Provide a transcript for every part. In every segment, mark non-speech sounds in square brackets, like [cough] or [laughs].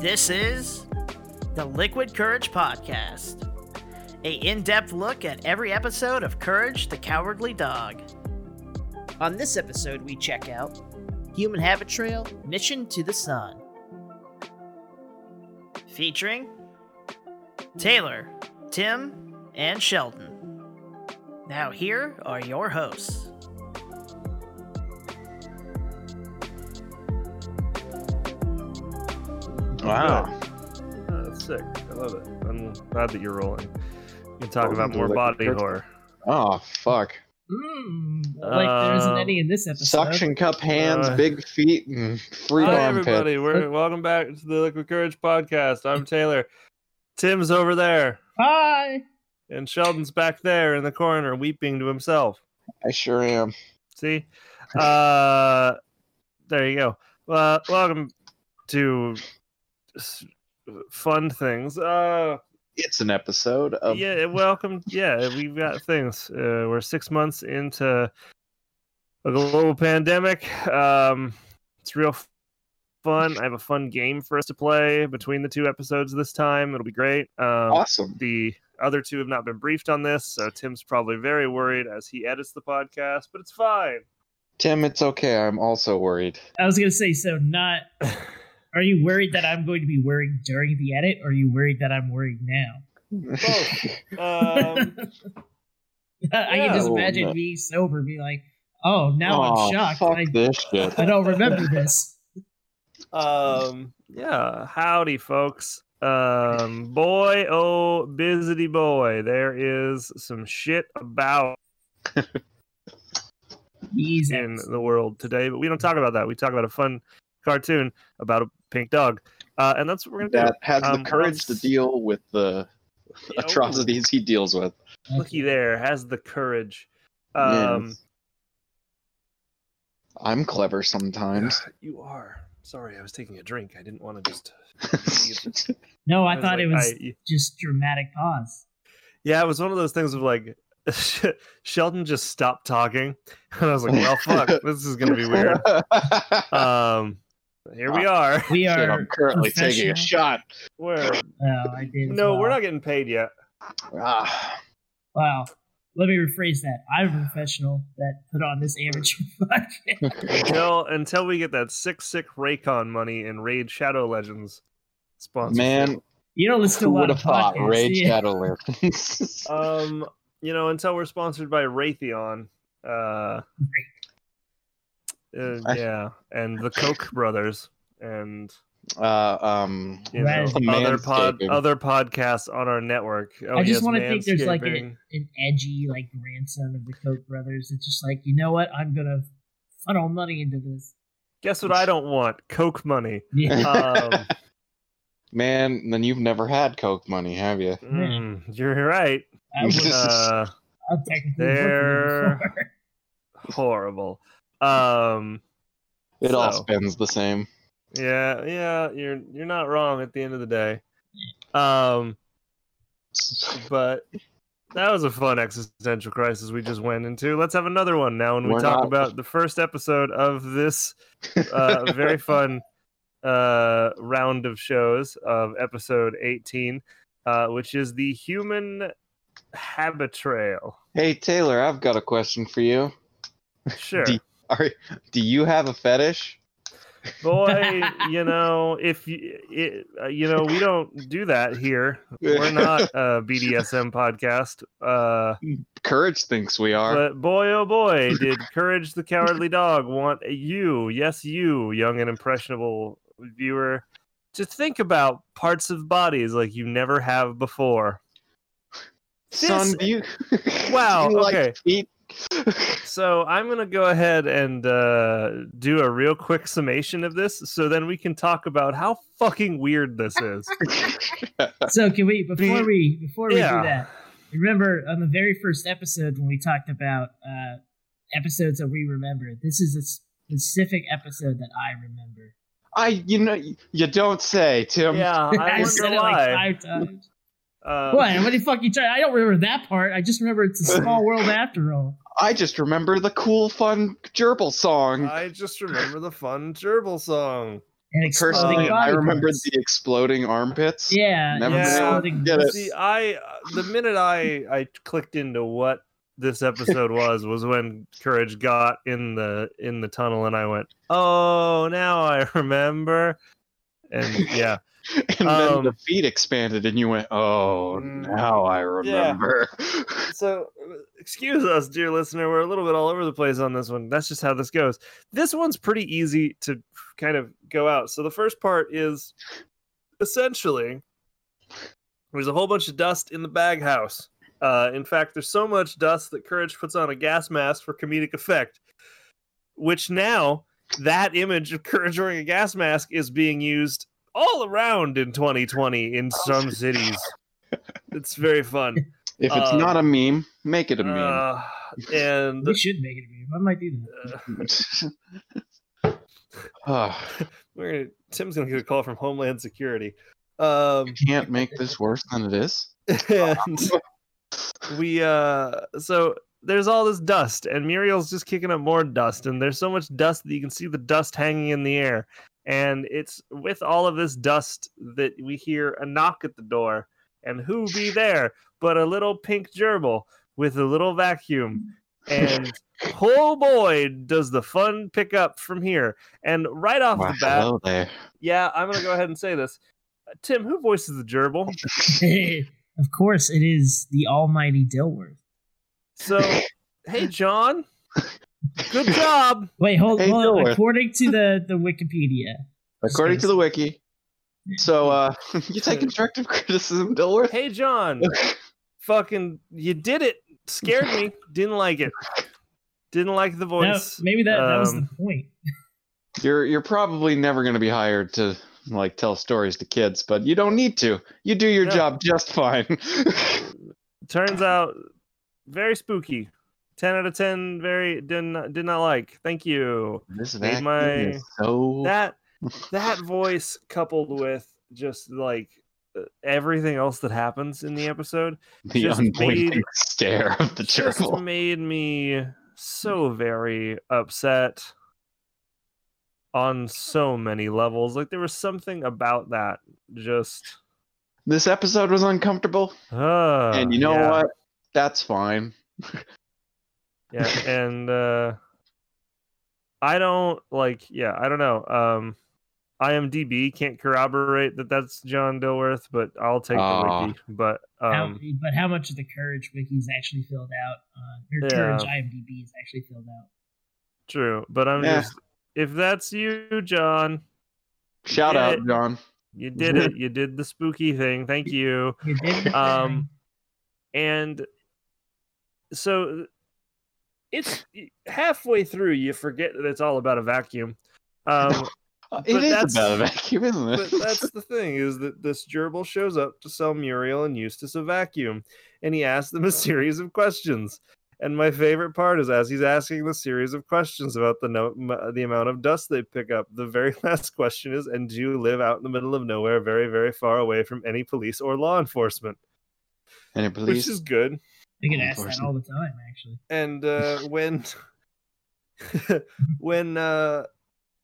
This is the Liquid Courage Podcast, a in-depth look at every episode of Courage the Cowardly Dog. On this episode, we check out Human Habitrail Mission to the Sun, featuring Taylor, Tim, and Sheldon. Now, here are your hosts. Wow. Oh, that's sick. I love it. I'm glad that you're rolling. We can talk Welcome about more body Courage. horror. Oh fuck. Mm, like there isn't Um, any in this episode. Suction cup hands, Uh, big feet, and free Hi armpit. everybody. We're welcome back to the Liquid Courage podcast. I'm Taylor. Tim's over there, Hi. and Sheldon's back there in the corner, weeping to himself. I sure am. See, uh, there you go. Uh, welcome to s- fun things. Uh, It's an episode of yeah, welcome. Yeah, we've got things. Uh, we're six months into a global pandemic. Um, it's real fun. I have a fun game for us to play between the two episodes this time. It'll be great. Um, awesome. the other two have not been briefed on this, so Tim's probably very worried as he edits the podcast, but it's fine. Tim, it's okay. I'm also worried. I was gonna say, so not. [laughs] Are you worried that I'm going to be worried during the edit, or are you worried that I'm worried now? Both. [laughs] Um, I can just Oh, imagine no. being sober, be like, "Oh, now oh, I'm shocked. Fuck I, this shit. I don't remember [laughs] this." um, yeah, howdy, folks. Um, boy, oh, busy boy, there is some shit about These in the world today, but we don't talk about that. We talk about a fun cartoon about a pink dog, uh, and that's what we're gonna do. That has Um, the courage to deal with the [laughs] Oh. atrocities he deals with. Looky there, has the courage. Yes. Um, I'm clever sometimes. you are. Sorry, I was taking a drink. I didn't want to just. [laughs] No, I, was thought like, it was I- [laughs] just dramatic pause. Yeah, it was one of those things of like Sheldon just stopped talking, and I was like, "Well, fuck, this is gonna be weird." Um, here we are. [laughs] We Shit, are I'm currently taking a professional- shot. Where Oh, I [laughs] did. as no, we're not getting paid yet. Ah, Wow. Let me rephrase that. I'm a professional that put on this amateur [laughs] podcast. Until until we get that sick, sick Raycon money in Raid Shadow Legends sponsorship. man, You don't listen to who a lot would of have thought? podcasts. Raid do you? Shadow Legends. Um, you know, until we're sponsored by Raytheon. Uh, uh, I- yeah, and the Koch brothers, and uh, um, you Right. know, other pod other podcasts on our network. Oh, I just want to think there's like an, an edgy like grandson of the Koch brothers. It's just like, you know what? I'm gonna funnel money into this. Guess what? I don't want Coke money. Yeah. Um, [laughs] Man, then you've never had Coke money, have you? [laughs] mm, you're right. I would, Uh, I'm technically there- working [laughs] horrible. Um, It all So- spends the same. yeah, yeah, you're you're not wrong at the end of the day. Um, but that was a fun existential crisis we just went into. Let's have another one now when we We're talk not- about the first episode of this uh, [laughs] very fun uh, round of shows of episode 18, uh, which is the human habitrail. Hey Taylor, I've got a question for you. Sure. Do- Are do you have a fetish? Boy, [laughs] you know, if you, it, uh, you know, we don't do that here. We're [laughs] not a BDSM podcast. Uh, Courage thinks we are. but boy, oh boy, did Courage the Cowardly Dog want you, yes, you, young and impressionable viewer, to think about parts of bodies like you never have before. Son, this- do you? [laughs] Wow, do you like okay. feet? So I'm gonna go ahead and uh, do a real quick summation of this, so then we can talk about how fucking weird this is. [laughs] So can we before Be- we before we yeah. do that? Remember on the very first episode when we talked about uh, episodes that we remember. This is a specific episode that I remember. I, you know, you don't say, Tim. Yeah, I [laughs] said wonder it like five times. Um, what? What the fuck you try? I don't remember that part. I just remember it's a small world after all. I just remember the cool, fun gerbil song. I just remember the fun gerbil song. and exploding Personally, body I remember the exploding armpits. Yeah, Never and been able to exploding- get it. See, I uh, the minute I I clicked into what this episode [laughs] was was when Courage got in the in the tunnel and I went, "Oh, now I remember." And yeah, [laughs] and then the Um, feet expanded, and you went, "Oh, Mm, now I remember." [laughs] so uh, excuse us, dear listener, we're a little bit all over the place on this one. That's just how this goes. This one's pretty easy to kind of go out. So the first part is essentially there's a whole bunch of dust in the bag house. Uh, in fact, there's so much dust that Courage puts on a gas mask for comedic effect, which now that image of Courage wearing a gas mask is being used all around in 2020 in some cities. [laughs] It's very fun. if it's uh, not a meme, make it a meme. Uh, and we should make it a meme. I might do that. uh, [laughs] Ah, [laughs] we're gonna, Tim's gonna get a call from Homeland Security. Um, can't make this worse than it is. and we uh so there's all this dust and muriel's just kicking up more dust and there's so much dust that you can see the dust hanging in the air and it's with all of this dust that we hear a knock at the door and who be [laughs] there but a little pink gerbil with a little vacuum? And [laughs] oh boy does the fun pick up from here. And right off Wow, the bat hello there. yeah i'm gonna go ahead and say this. Uh, tim who voices the gerbil? [laughs] Of course, it is the almighty Dilworth. So, hey, John, good job. Wait, hold, Hey, hold on. Dilworth. According to the, the Wikipedia, [laughs] According to the wiki. So, uh, [laughs] you take constructive criticism, Dilworth? Hey, John, [laughs] fucking, you did it. Scared me. Didn't like it. Didn't like the no, voice. maybe that, that was the Um, point. You're you're probably never going to be hired to like tell stories to kids, but you don't need to. You do your No. job just fine. Turns out, very spooky. Ten out of ten. Very did not did not like. Thank you. this Made my- so That [laughs] that voice coupled with just like everything else that happens in the episode the just unblinking made- stare of the just [laughs] made me so very upset on so many levels. Like there was something about that just This episode was uncomfortable, uh, and you know yeah, what? That's fine. [laughs] Yeah, [laughs] and uh I don't like yeah, I don't know. Um IMDb can't corroborate that that's John Dilworth, but I'll take Aw. the wiki. But How, um but how much of the Courage wiki is actually filled out? Uh, or Yeah. Courage IMDb is actually filled out. true, but I'm Yeah. just if that's you, John, Shout Yeah. out, John. you did it. You did the spooky thing. Thank [laughs] you. You did Um, and so it's halfway through you forget that it's all about a vacuum. Um [laughs] Uh, It is about a vacuum, isn't it? but that's the thing is that this gerbil shows up to sell muriel and eustace a vacuum and he asks them a series of questions. And my favorite part is as he's asking the series of questions about the no, m- the amount of dust they pick up the very [laughs] last question is and do you live out in the middle of nowhere very very far away from any police or law enforcement? And it which is good They get law asked that all the time, actually. and uh, [laughs] when [laughs] when uh,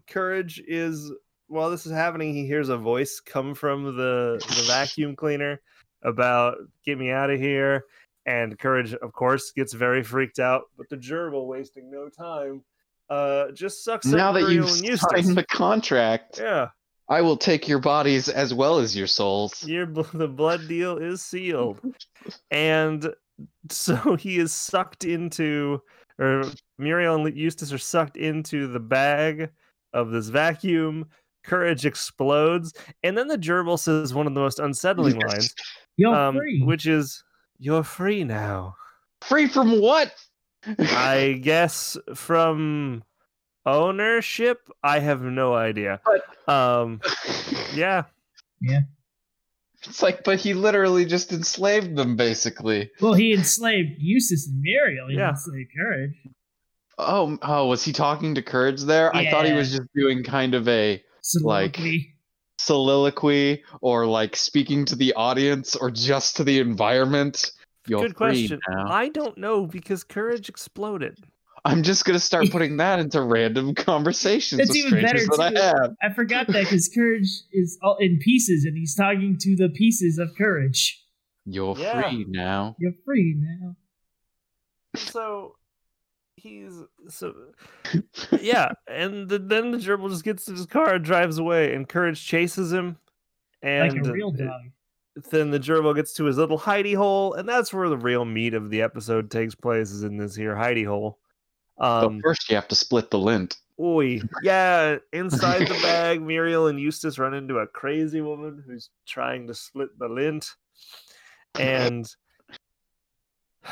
courage is while this is happening he hears a voice come from the the vacuum cleaner about get me out of here and courage of course gets very freaked out but the gerbil wasting no time uh just sucks now that you've and Eustace. signed the contract, yeah I will take your bodies as well as your souls. your the blood deal is sealed and [laughs] so he is sucked into or muriel and eustace are sucked into the bag of this vacuum. Courage explodes. And then the gerbil says one of the most unsettling lines You're um, free. which is you're free now. Free from what? i [laughs] guess from ownership? I have no idea. Um [laughs] yeah. yeah It's like, but he literally just enslaved them, basically. well, he enslaved Eustace and Muriel. He Yeah. enslaved Courage. Oh, oh, was he talking to Courage there? I thought he was just doing kind of a Like- Soliloquy. soliloquy or like speaking to the audience or just to the environment. You're good question now. i don't know because courage exploded I'm just gonna start [laughs] putting that into random conversations That's with even better, strangers that too. I have. I forgot that because courage is all in pieces, and he's talking to the pieces of courage. You're Yeah. free now. You're free now. so he's so [laughs] yeah, and the, then the gerbil just gets to his car and drives away, and Courage chases him, and like a real dog. then the gerbil gets to his little hidey hole, and that's where the real meat of the episode takes place is in this here hidey hole. Um, but first, you have to split the lint. Oi, yeah, inside the [laughs] bag, Muriel and Eustace run into a crazy woman who's trying to split the lint. And [sighs]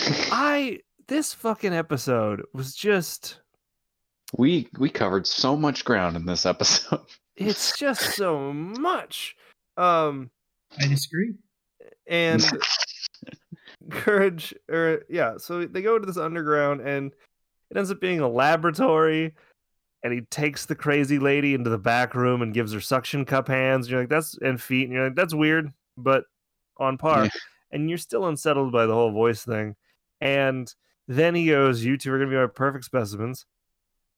I this fucking episode was just We we covered so much ground in this episode. [laughs] it's just so much. Um I disagree. and [laughs] courage or yeah so they go to this underground and it ends up being a laboratory and he takes the crazy lady into the back room and gives her suction cup hands And you're like that's and feet and you're like that's weird but on par. Yeah. and you're still unsettled by the whole voice thing. And then he goes you two are going to be my perfect specimens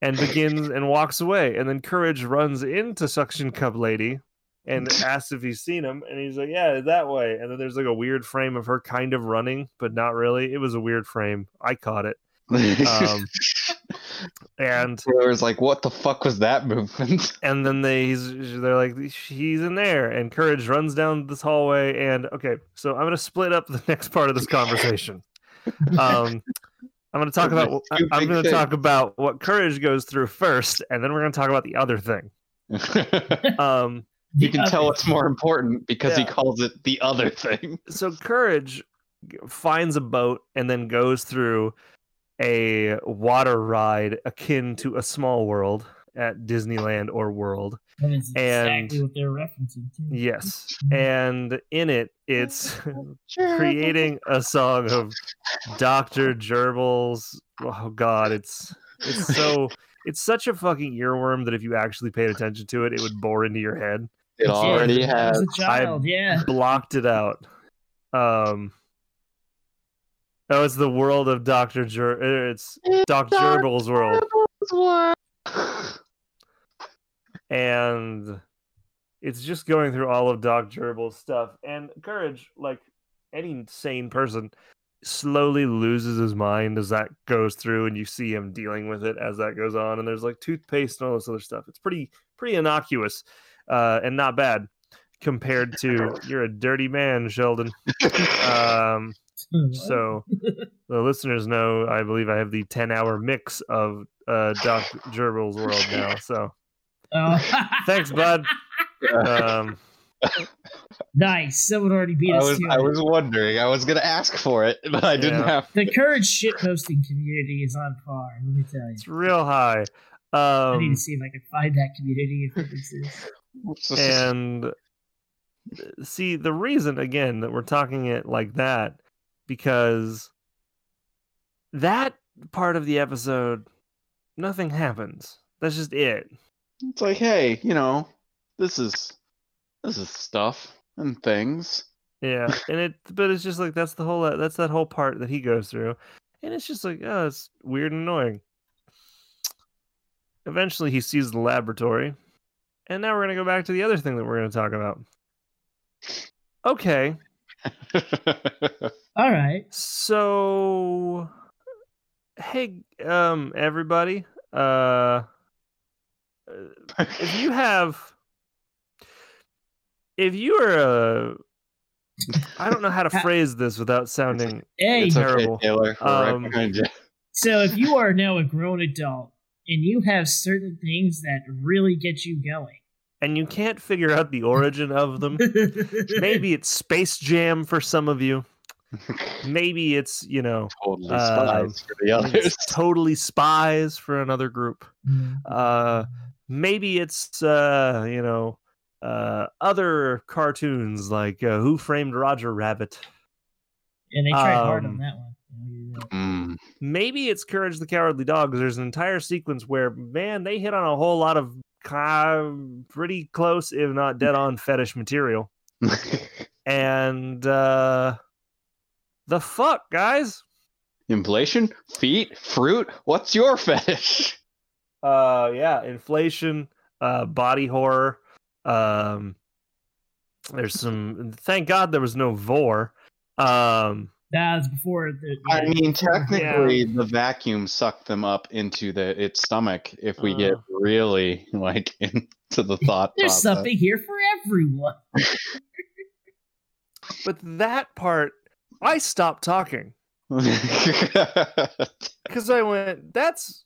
and begins and walks away. And then courage runs into suction cup lady and [laughs] asks if he's seen him and he's like yeah that way. And then there's like a weird frame of her kind of running but not really. It was a weird frame. I caught it. Um, [laughs] and it was like, what the fuck was that movement? [laughs] and then they he's, they're like he's in there. And courage runs down this hallway and okay so i'm gonna split up the next part of this conversation. Um i'm gonna talk about i'm gonna things. talk about what courage goes through first and then we're gonna talk about the other thing. Um you The can tell other- what's more important because he calls it the other thing. [laughs] so courage finds a boat and then goes through a water ride akin to a small world at disneyland or world. That is exactly and- what they're referencing to. yes. [laughs] And in it it's [laughs] creating a song of dr gerbils. Oh god it's it's so it's such a fucking earworm that if you actually paid attention to it it would bore into your head It already Yeah, has. As a child, yeah. blocked it out. Um, oh, it's the world of Doctor Ger. er, It's Doctor Gerbil's world, and it's just going through all of Doc Gerbil's stuff. And Courage, like any sane person, slowly loses his mind as that goes through, and you see him dealing with it as that goes on. And there's like toothpaste and all this other stuff. It's pretty pretty innocuous, uh, and not bad compared to [laughs] you're a dirty man, Sheldon. Um, so [laughs] the listeners know I believe I have the 10 hour mix of uh Doc Gerbil's world now. So Oh. thanks, bud. [laughs] Um [laughs] nice. Someone already beat I us was to I was wondering. I was gonna ask for it, but I didn't Yeah. have. The courage shitposting community is on par. Let me tell you. it's real high. I need Um to see if I can find that community if it exists. and see the reason again that we're talking it like that because that part of the episode nothing happens. That's just it. It's like, hey, you know, this is this is stuff and things. Yeah, [laughs] and it, but it's just like that's the whole that's that whole part that he goes through, and it's just like oh, it's weird and annoying. Eventually, he sees the laboratory, and now we're gonna go back to the other thing that we're gonna talk about. Okay, All right. so hey, um, everybody, uh, if you have, if you are a, [laughs] I don't know how to phrase this without sounding Hey, it's okay, terrible. Taylor. We're right Um, so if you are now a grown adult and you have certain things that really get you going, and you can't figure out the origin of them. [laughs] Maybe it's Space Jam for some of you. [laughs] Maybe it's, you know, Totally um, spies for the others. totally spies for another group. Uh, maybe it's, uh, you know, uh, other cartoons like uh, Who Framed Roger Rabbit. and they tried hard um, on that one. Mm. Maybe it's Courage the Cowardly Dog. 'cause There's an entire sequence where, man, they hit on a whole lot of ki- pretty close, if not dead on, fetish material. [laughs] and uh the fuck guys Inflation, feet, fruit. What's your fetish? Uh, yeah, inflation, uh, body horror. Um, there's some. Thank God there was no vor. Um, That was before the. I mean, before- technically, the vacuum sucked them up into the its stomach. If we get Uh. really like [laughs] into the thought, There's process. something here for everyone. [laughs] but that part, I stopped talking [laughs] because I went. That's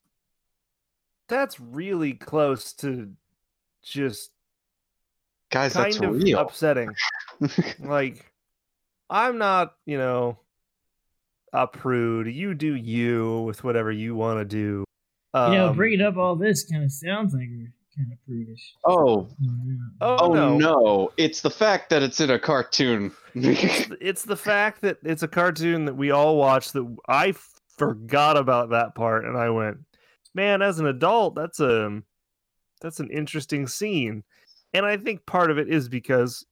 that's really close to just Guys, kind that's of real. upsetting. [laughs] like i'm not you know a prude you do you with whatever you want to do you know, Um, bringing up all this kind of sounds like we're kind of prudish. oh, Yeah. oh, oh no, no. It's the fact that it's in a cartoon. It's, [laughs] it's the fact that it's a cartoon that we all watch that i forgot about that part and i went man as an adult that's a that's an interesting scene and i think part of it is because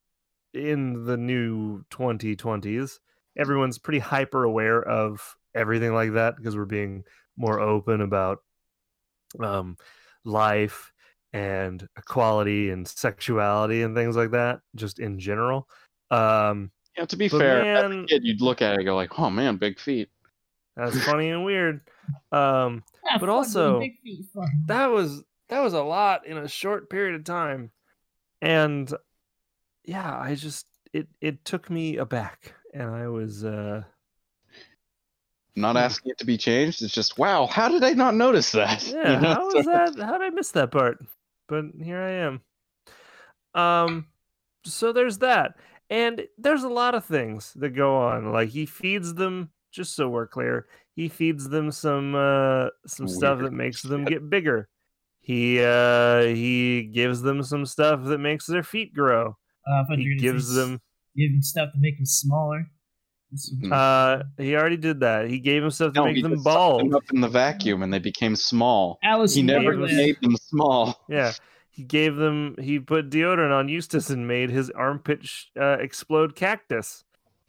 in the new 2020s everyone's pretty hyper aware of everything like that because we're being more open about um life and equality and sexuality and things like that just in general um yeah, to be But fair, as a man- kid, you'd look at it and go like, "Oh man, big feet." that's funny and weird um But also, big feet, fun. that was that was a lot in a short period of time and yeah i just it it took me aback and i was uh Not asking it to be changed. It's just, wow, how did I not notice that? [laughs] You yeah know, how was that how did i miss that part but here i am um so there's that and there's a lot of things that go on like he feeds them just so we're clear he feeds them some uh some stuff that makes them get bigger he uh he gives them some stuff that makes their feet grow Uh, I thought you he gives s- them give him stuff to make them smaller. This was- Hmm. uh he already did that he gave them stuff to No, make he them just bald them up in the vacuum and they became small. Alice He never gave us- made them small. Yeah, he gave them. He put deodorant on Eustace and made his armpit sh- uh, explode cactus.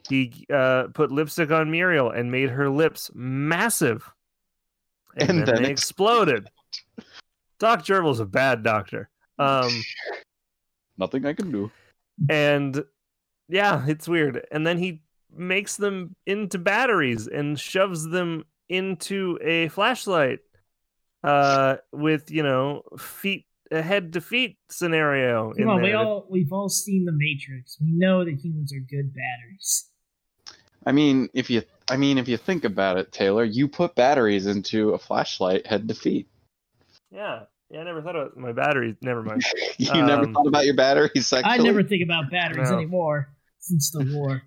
He uh, put lipstick on Muriel and made her lips massive, and, And then, then they exploded. Doc Gerbil's a bad doctor. Um, [laughs] Nothing I can do. and yeah, it's weird. And then he makes them into batteries and shoves them into a flashlight uh with you know feet a head to feet scenario in Come on, we there that- all we've all seen the Matrix. We know that humans are good batteries. I mean, if you, I mean, if you think about it, Taylor, you put batteries into a flashlight head to feet. Yeah yeah i never thought about my batteries. never mind [laughs] You never Um, thought about your batteries sexually. I never think about batteries No. anymore since the war.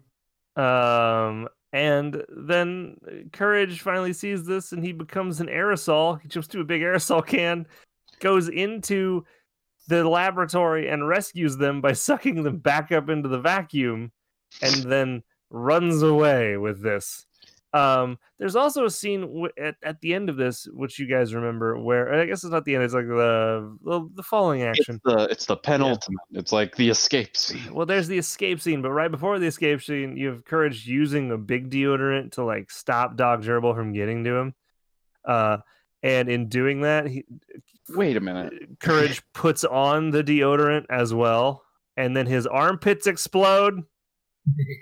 um and then courage finally sees this and he becomes an aerosol he jumps to a big aerosol can goes into the laboratory and rescues them by [laughs] sucking them back up into the vacuum and then runs away with this um there's also a scene w- at, at the end of this which you guys remember where i guess it's not the end it's like the the, the falling It's action the it's the penultimate. It's like the escape scene. well, there's the escape scene, but right before the escape scene, you have Courage using a big deodorant to like stop Doc Gerbil from getting to him. Uh, and in doing that, he, Wait a minute. Courage puts on the deodorant as well, and then his armpits explode.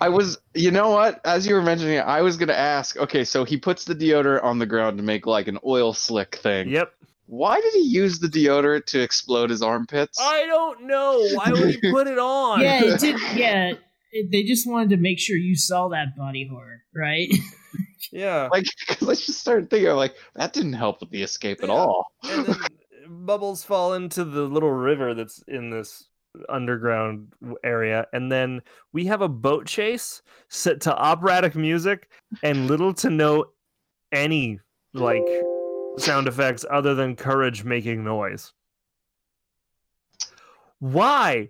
I was, you know what? As you were mentioning it, I was gonna ask. Okay, so he puts the deodorant on the ground to make like an oil slick thing. Yep. Why did he use the deodorant to explode his armpits? I don't know why would he put it on. [laughs] yeah, it did. Yeah, it, they just wanted to make sure you saw that body horror, right? [laughs] Yeah. Like, [laughs] because I just started thinking, like, that didn't help with the escape at all. and then bubbles fall into the little river that's in this underground area and then we have a boat chase set to operatic music and little to no any like sound effects other than courage making noise why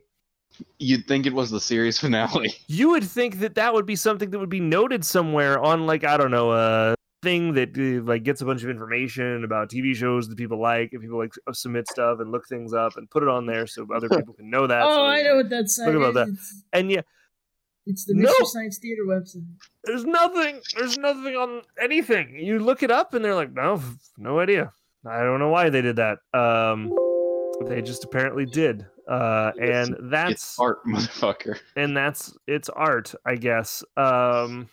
You'd think it was the series [laughs] finale. you would think that that would be something that would be noted somewhere on like i don't know a thing that uh, like gets a bunch of information about tv shows that people like and people like submit stuff and look things up and put it on there so other people can know that [laughs] oh, they, I know what that's. Look about that. It's, and yeah It's the No. Mystery Science Theater website. There's nothing. There's nothing on anything. You look it up, and they're like, no, no idea. I don't know why they did that. Um, they just apparently did. Uh, It's- and It's that's art, [laughs] motherfucker. and that's it's art, I guess. Um,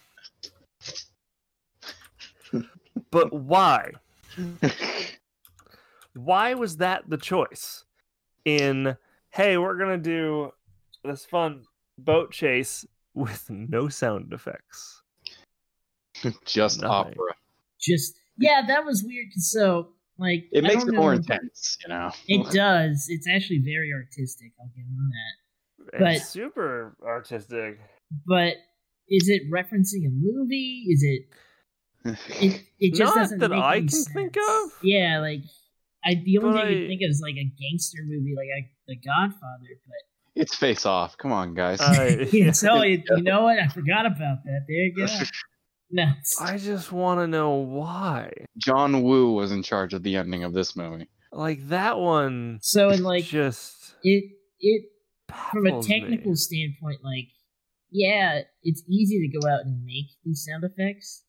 but why? [laughs] Why was that the choice? In hey, we're gonna do this fun boat chase with no sound effects. Just Nothing. opera. Just yeah, that was weird. so like It I makes don't it more intense, you know. It does. It's actually very artistic. I'll give them that. It's But- super artistic. But is it referencing a movie? Is it? It it just Not doesn't that make I any can think sense. of. Yeah, like I the only But thing I I- can think of is like a gangster movie, like a, The Godfather. But it's face off. Come on, guys. I, you know, you, you know what? I forgot about that. There you go. [laughs] No, I just want to know why. John Woo was in charge of the ending of this movie. Like that one, so in like just it it from a baffles me. technical standpoint, like yeah, it's easy to go out and make these sound effects.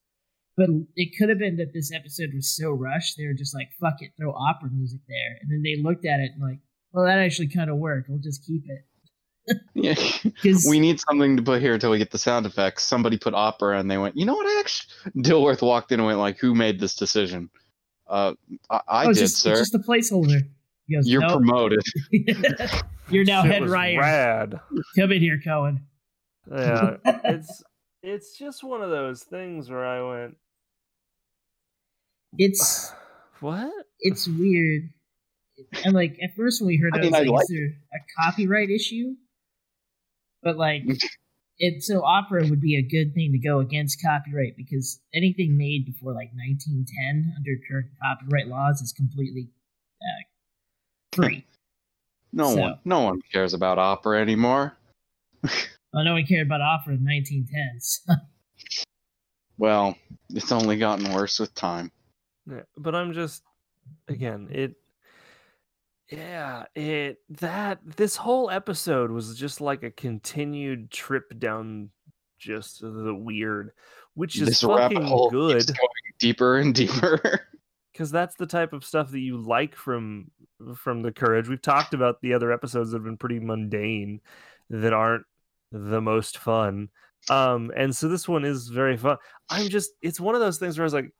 But it could have been that this episode was so rushed, they were just like, fuck it, throw opera music there. And then they looked at it and like, well, that actually kind of worked. We'll just keep it. Yeah. [laughs] We need something to put here until we get the sound effects. Somebody put opera and they went, you know what, actually? Dilworth walked in and went like, who made this decision? Uh, I, I oh, it's did, just, sir. It's just a placeholder. Goes, You're "Nope." promoted. [laughs] [laughs] You're now Shit head was writer. Rad. Come in here, Cohen. Yeah, it's it's just one of those things where I went, it's [sighs] what? it's weird. And like at first when we heard I it, mean, I I was like, like is there a copyright issue? But like [laughs] it so opera would be a good thing to go against copyright because anything made before like 1910 under current copyright laws is completely uh, free. No So- one, no one cares about opera anymore. [laughs] well, no one cared about opera in 1910s. [laughs] Well, it's only gotten worse with time. Yeah, but I'm just again it. Yeah, it that this whole episode was just like a continued trip down just the weird, which is this fucking good. going deeper and deeper. [laughs] because that's the type of stuff that you like from from the courage we've talked about the other episodes that have been pretty mundane that aren't the most fun um and so this one is very fun i'm just it's one of those things where i was like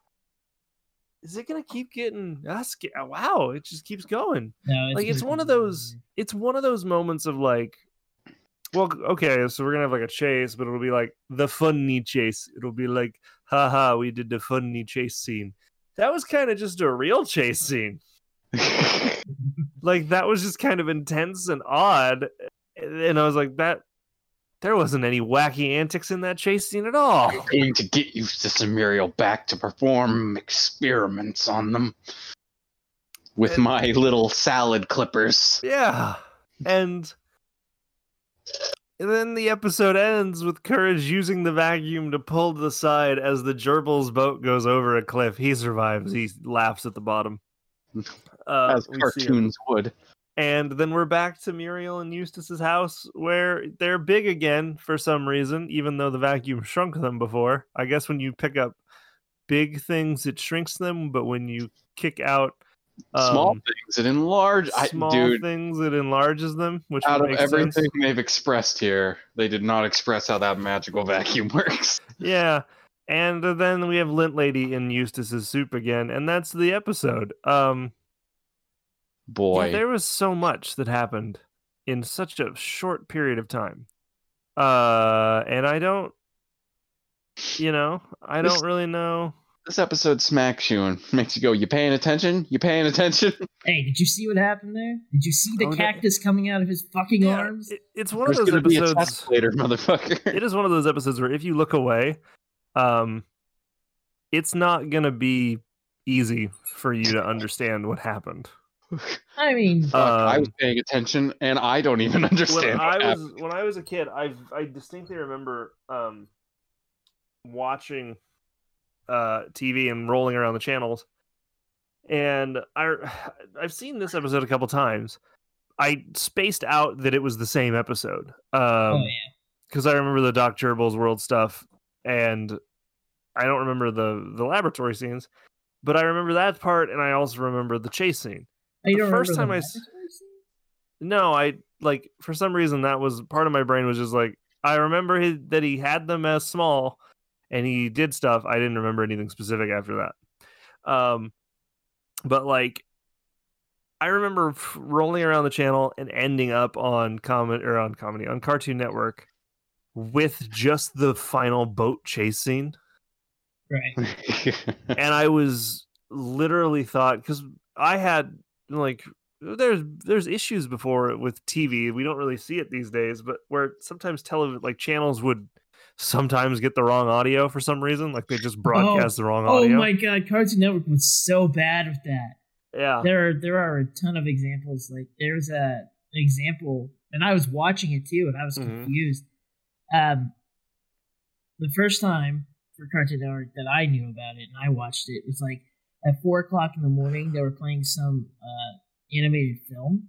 is it gonna keep getting ah, that's ah, wow it just keeps going. No, like it's one of those it's one of those moments of like well okay so we're gonna have like a chase but it'll be like the funny chase. It'll be like haha we did the funny chase scene. That was kind of just a real chase scene. [laughs] Like that was just kind of intense and odd and i was like that there wasn't any wacky antics in that chase scene at all I'm going to get you, Sister Muriel, back to perform experiments on them with And- my little salad clippers. Yeah. And and then the episode ends with Courage using the vacuum to pull to the side as the gerbil's boat goes over a cliff. He survives. He laughs at the bottom. Uh, as we see him. cartoons would. And then we're back to Muriel and Eustace's house where they're big again for some reason, even though the vacuum shrunk them before. I guess when you pick up big things, it shrinks them, but when you kick out Small um, things that enlarge. I, small dude, things, it enlarges them, which out of everything sense. they've expressed here, they did not express how that magical vacuum [laughs] works. Yeah. And then we have Lint Lady in Eustace's soup again, and that's the episode. Um yeah, Boy, there was so much that happened in such a short period of time. Uh and I don't you know, I This- don't really know. this episode smacks you and [laughs] makes you go, "You paying attention? You paying attention?" [laughs] Hey, did you see what happened there? Did you see the Oh, that- cthere's coming out of his fucking Yeah, arms? it- it's one There's of those gonna be a episodes. test later, [laughs] motherfucker. it is one of those episodes where if you look away, um it's not going to be easy for you to understand what happened. [laughs] I mean, Fuck, I was Um, paying attention, and I don't even [laughs] understand. when I was happened. when I was a kid, I I distinctly remember um watching uh TV and rolling around the channels, and I [sighs] I've seen this episode a couple times. I spaced out that it was the same episode. Um, oh yeah, because I remember the Doc Gerbils world stuff, and I don't remember the the laboratory scenes, but I remember that part, and I also remember the chase scene. You the don't first time the I s- laboratory scene? No, I like for some reason that was part of my brain was just like I remember he, that he had them as small, and he did stuff. I didn't remember anything specific after that. Um, but like I remember rolling around the channel and ending up on comment or on comedy on Cartoon Network with just the final boat chase scene, Right. [laughs] and I was literally thought because I had like there's there's issues before with TV. We don't really see it these days, but where sometimes television like channels would sometimes get the wrong audio for some reason, like they just broadcast the wrong audio. Oh my god, Cartoon Network was so bad with that. yeah, There are there are a ton of examples. Like there's a an example, and I was watching it too, and I was Mhm. confused. Um, the first time for Cartoon Network that I knew about it and I watched it was like at four o'clock in the morning. They were playing some uh, animated film,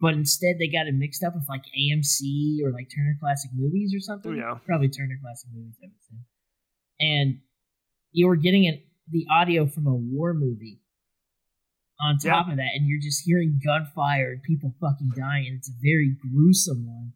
but instead they got it mixed up with like AMC or like Turner Classic Movies or something. Yeah. probably Turner Classic Movies. I would assume. And you were getting it, the audio from a war movie on Yeah. top of that, and you're just hearing gunfire and people fucking dying. and It's a very gruesome one.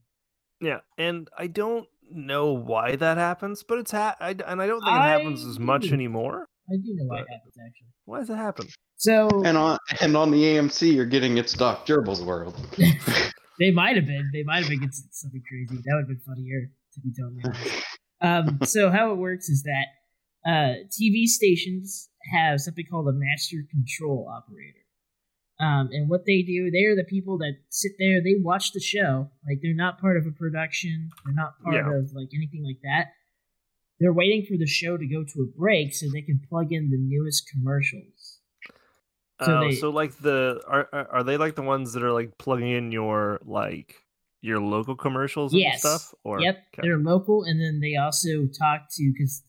yeah, and I don't know why that happens, but it's ha- I, and I don't think it happens I as much anymore. I do know why it But- happens actually. Why does it happen? So and on and on the AMC, you're getting it's Doc Gerbil's world. [laughs] they might have been. They might have been getting something crazy. That would have been funnier, to be totally honest. Um, [laughs] so how it works is that uh, TV stations have something called a master control operator. Um, and what they do, they are the people that sit there. They watch the show. Like they're not part of a production. They're not part Yeah. of like anything like that. They're waiting for the show to go to a break so they can plug in the newest commercials. So So, they- so like the are are are they like the ones that are like plugging in your like your local commercials and Yes. stuff? Or yep, okay. they're local, and then they also talk to because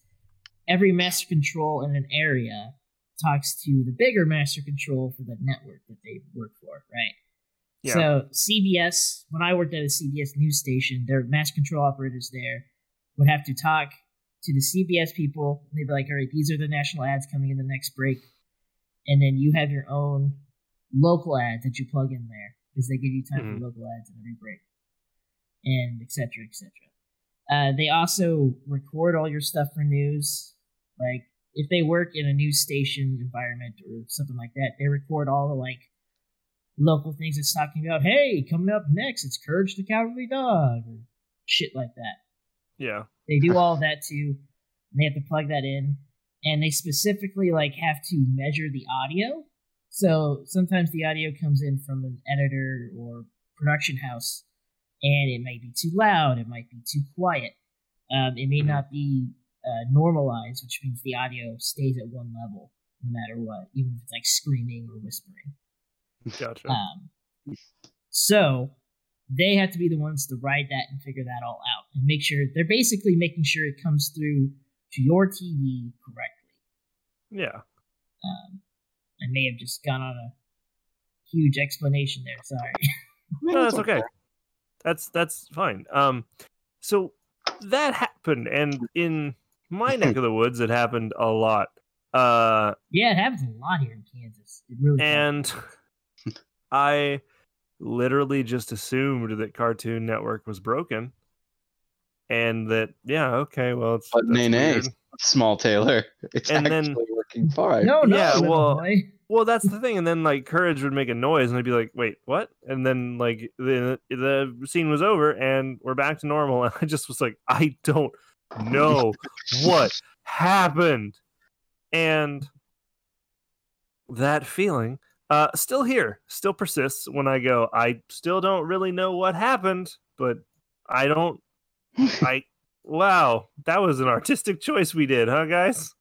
every master control in an area talks to the bigger master control for the network that they work for, right? Yeah. So CBS, when I worked at a CBS news station, their master control operators there would have to talk to the CBS people. And they'd be like, "All right, these are the national ads coming in the next break," and then you have your own local ads that you plug in there because they give you time Mhm. for local ads in every break, and etc. Cetera, etc. Uh, they also record all your stuff for news. Like if they work in a news station environment or something like that, they record all the like local things it's talking about. Hey, coming up next, it's Courage the Cowardly Dog or shit like that. Yeah. They do all of that too. And they have to plug that in, and they specifically like have to measure the audio. So sometimes the audio comes in from an editor or production house, and it might be too loud, it might be too quiet, um, it may not be uh, normalized, which means the audio stays at one level no matter what, even if it's like screaming or whispering. Gotcha. Um, so they have to be the ones to ride that and figure that all out and make sure they're basically making sure it comes through to your TV correctly. yeah. Um, I may have just gone on a huge explanation there. Sorry. [laughs] No, that's okay. That's that's fine. Um, so that happened, and in my [laughs] neck of the woods, it happened a lot. Uh, yeah, it happens a lot here in Kansas. It really does. and [laughs] I literally just assumed that Cartoon Network was broken, and that yeah, okay, well, it's But that's nay, nay. Small Taylor. [laughs] It's And actually then- working fine. no, no, yeah, little well, boy. Well, that's the thing, and then like Courage would make a noise, and I'd be like, "Wait, what?" And then like the the scene was over, and we're back to normal. [laughs] And I just was like, "I don't know what happened," and that feeling uh still here, still persists when I go. I still don't really know what happened, but I don't. [laughs] I wow, that was an artistic choice we did, huh, guys?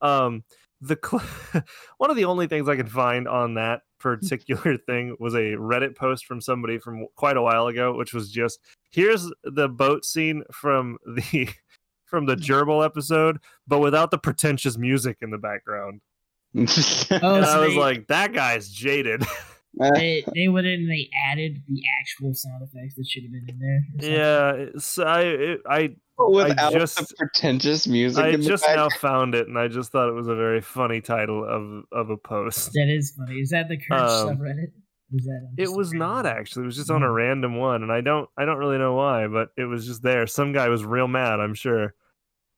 Um, the cl- [laughs] one of the only things I could find on that particular thing was a Reddit post from somebody from quite a while ago, which was just here's the boat scene from [laughs] the from the gerbil episode, but without the pretentious music in the background. [laughs] Oh, and so I was they- like, that guy's jaded. [laughs] They they went in and they added the actual sound effects that should have been in there. Yeah, it's, I it, I without just- the pretentious music. I just now found it, and I just thought it was a very funny title of of a post. That is funny. Is that the current Um, subreddit? Or is that It was not actually. It was just on a Mm. random one, and I don't I don't really know why, but it was just there. Some guy was real mad. I'm sure.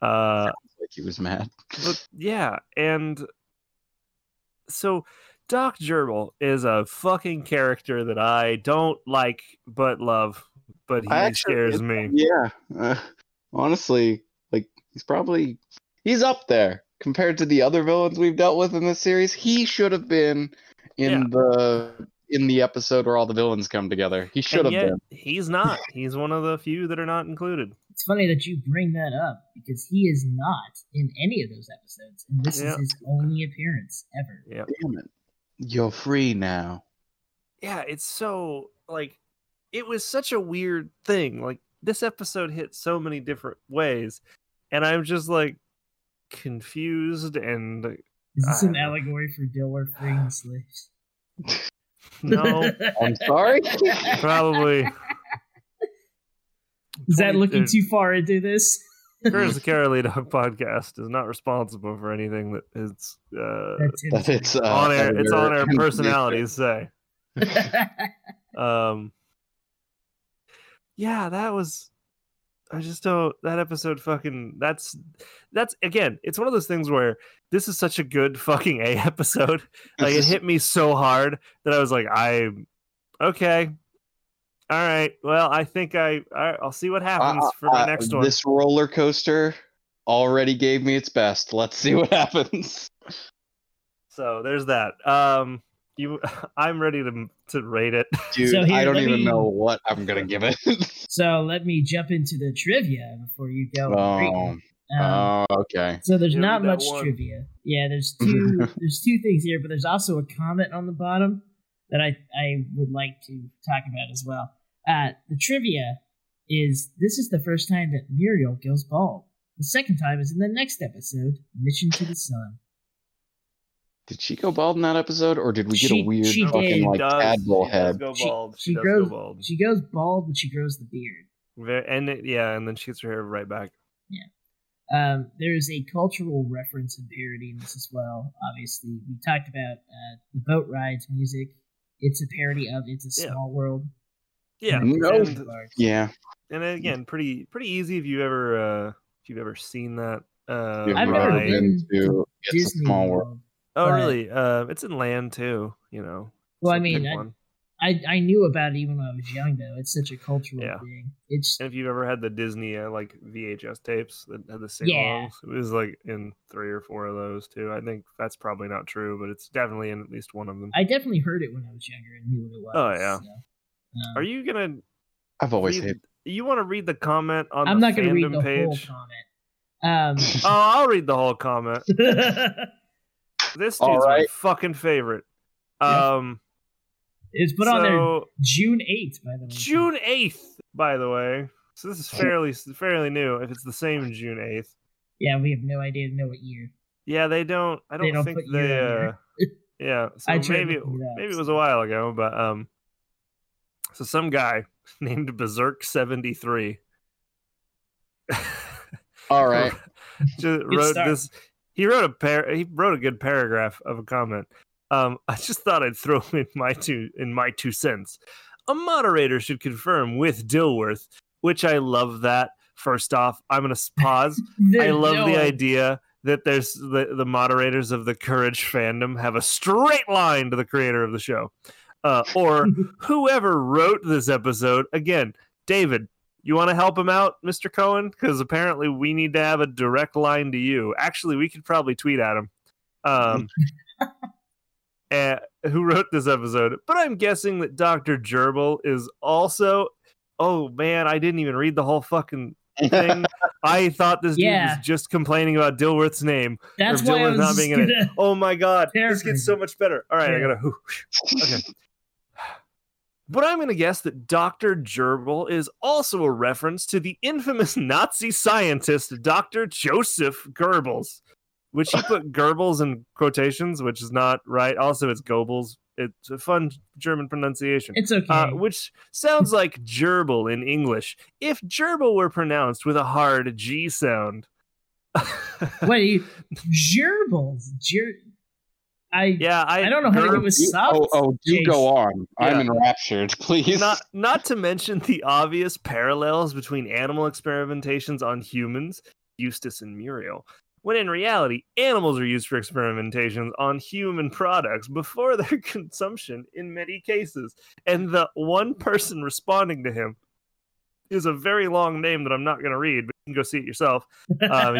Uh, like he was mad. but yeah, and so Doc Gerbil is a fucking character that I don't like but love, but he actually- scares me. Yeah, uh, honestly, like he's probably he's up there compared to the other villains we've dealt with in this series. He should have been in Yeah. the in the episode where all the villains come together. He should And have been. he's not. He's one of the few that are not included. It's funny that you bring that up because he is not in any of those episodes, and this Yeah. is his only appearance ever. Yeah. Damn it! You're free now. yeah, it's so like it was such a weird thing. Like this episode hit so many different ways, and I'm just like confused and Is this I an allegory for Dilworth freeing the slaves? no, [laughs] I'm sorry. probably. Is that looking too far into this? [laughs] Courage the Cowardly Dog podcast is not responsible for anything that is uh, That it's uh, on air. It's on air [laughs] personalities say. [laughs] Um, yeah, that was. I just don't. That episode fucking. That's that's again. It's one of those things where this is such a good fucking a episode. Like it hit me so hard that I was like, I, okay, all right. Well, I think I. I'll see what happens Uh, for my uh, next one. This roller coaster already gave me its best. Let's see what [laughs] happens. So there's that. Um, you, [laughs] I'm ready to to rate it. [laughs] Dude, So here, I don't even me- know what I'm gonna give it. so let me jump into the trivia before you go. oh. Um, oh, okay. So there's Give not much one. trivia. Yeah, there's two there's two things here, but there's also a comment on the bottom that I I would like to talk about as well. Uh, the trivia is this is the first time that Muriel goes bald. The second time is in the next episode, Mission to the Sun. Did she go bald in that episode, or did we get She- a weird she fucking did. like does- tadpole she does head? Go She- bald. she does grows- go bald. She goes bald, but she grows the beard. Ve- and it, yeah, and then she gets her hair right back. Um, there is a cultural reference and parody in this as well. Obviously, we talked about uh, the boat rides music. It's a parody of "It's a Yeah. Small World." Yeah, No. Yeah, and again, pretty pretty easy if you've ever uh if you've ever seen that. Uh, I've never ride. been to to It's a Small World. World. Oh, but- really? Uh, it's in Land too. You know. Well, so I mean, I- one. I I knew about it even when I was young, though. It's such a cultural Yeah. thing. It's And if you've ever had the Disney uh, like VHS tapes that had the sing Yeah. it was like in three or four of those too. I think that's probably not true, but it's definitely in at least one of them. I definitely heard it when I was younger and knew what it was. Oh, yeah. so, um, Are you gonna? I've always read, hated. You want to read the comment on I'm the not going to read fandom the whole page? comment. Um, [laughs] Oh, I'll read the whole comment. [laughs] This All dude's my fucking favorite. Yeah. It's put on there June 8th, by the way. June eighth, by the way. So this is fairly fairly new. If it's the same June eighth, Yeah, we have no idea to know what year. yeah, they don't. I don't, don't think put they. on Uh, [laughs] yeah, so I maybe it up, maybe it was a while ago, but um, so some guy [laughs] named Berserk seventy three. [laughs] All right. just wrote start. this. He wrote a par- He wrote a good paragraph of a comment. Um, [laughs] I just thought I'd throw [laughs] in my two in my two cents. A moderator should confirm with Dilworth, which I love. That first off, I'm gonna pause. [laughs] I love No, the idea that there's the the moderators of the Courage fandom have a straight line to the creator of the show, uh, or whoever wrote this episode. Again, David, you want to help him out, Mr. Cohen? Because apparently we need to have a direct line to you. Actually, we could probably tweet at him. Um, who wrote this episode? But I'm guessing that Dr. Gerbil is also. Oh man, I didn't even read the whole fucking thing. [laughs] I thought this dude was just complaining about Dilworth's name. That's or why I Dilworth was not being in it. Oh my god, this gets so much better. All right, I Yeah. gotta. whew, Okay. But I'm going to guess that Dr. Gerbil is also a reference to the infamous Nazi scientist Dr. Joseph Goebbels, which he put Goebbels in quotations, which is not right. Also, it's Goebbels, it's a fun German pronunciation. It's okay. Uh, which sounds like gerbil in English. If gerbil were pronounced with a hard G sound. what are you gerbils? Ger- I yeah, I, I don't know how to gerb- do with You- soft. oh, oh, do Jace. go on. I'm enraptured. Please. not not to mention the obvious parallels between animal experimentations on humans, Eustace and Muriel, when in reality, animals are used for experimentations on human products before their [laughs] consumption in many cases. And the one person responding to him is a very long name that I'm not going to read, but you can go see it yourself. Um,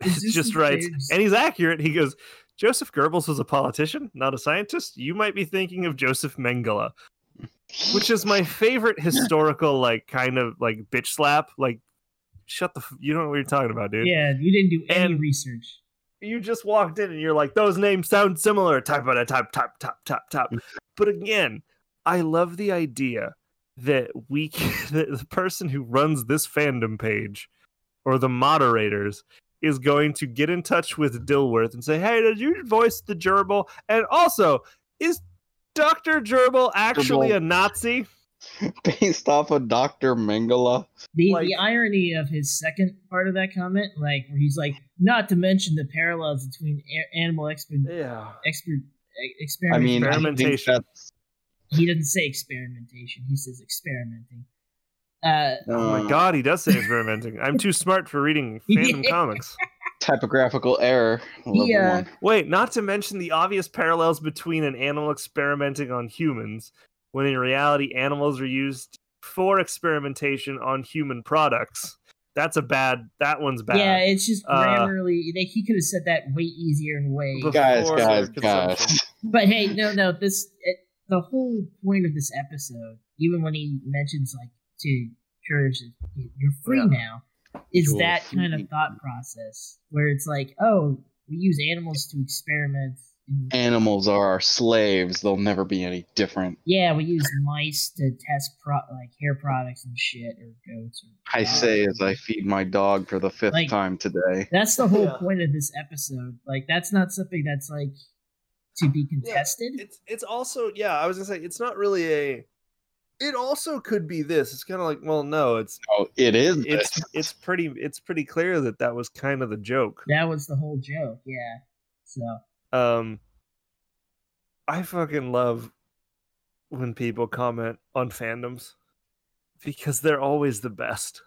he just, [laughs] [laughs] just, writes, names. and he's accurate. He goes, Joseph Goebbels was a politician, not a scientist. You might be thinking of Joseph Mengele which is my favorite historical like kind of like bitch slap like shut the f- you don't know what you're talking about dude yeah, you didn't do any And- research. you just walked in and you're like those names sound similar type about a type type type type type mm. but again i love the idea that we [laughs] can, the person who runs this fandom page or the moderators is going to get in touch with Dilworth and say, "Hey, did you voice the gerbil? And also, is Dr. Gerbil actually Gerbil. a Nazi?" [laughs] Based off of Dr. Mengele. The Like- the irony of his second part of that comment, like where he's like, not to mention the parallels between a- animal exper- Yeah. exper- I experiment. mean, I think Experimentation. that's he doesn't say experimentation. He says experimenting. Uh, Oh my uh, god, he does say experimenting. I'm too smart for reading fandom [laughs] Yeah. comics. typographical error. Level He, one. Wait, not to mention the obvious parallels between an animal experimenting on humans, when in reality animals are used for experimentation on human products. That's a bad. That one's bad. yeah, it's just Uh, grammarly. Like, he could have said that way easier and way. Guys, guys, guys. But hey, no, no. This it, the whole point of this episode, even when he mentions like to Courage, you're free Yeah. now, is You're that kind of thought process where it's like, oh, we use animals to experiment. In, Animals are our slaves. They'll never be any different. yeah, we use mice to test pro- like hair products and shit, or goats. Or I say as I feed my dog for the fifth Like- time today. That's the whole Yeah. point of this episode. Like, that's not something that's like to be contested. It's it's also yeah. I was gonna say it's not really a. It also could be this. It's kind of like well, no, it's Oh, it is. it's this. [laughs] it's pretty it's pretty clear that that was kind of the joke. that was the whole joke. Yeah. So Um, I fucking love when people comment on fandoms because they're always the best.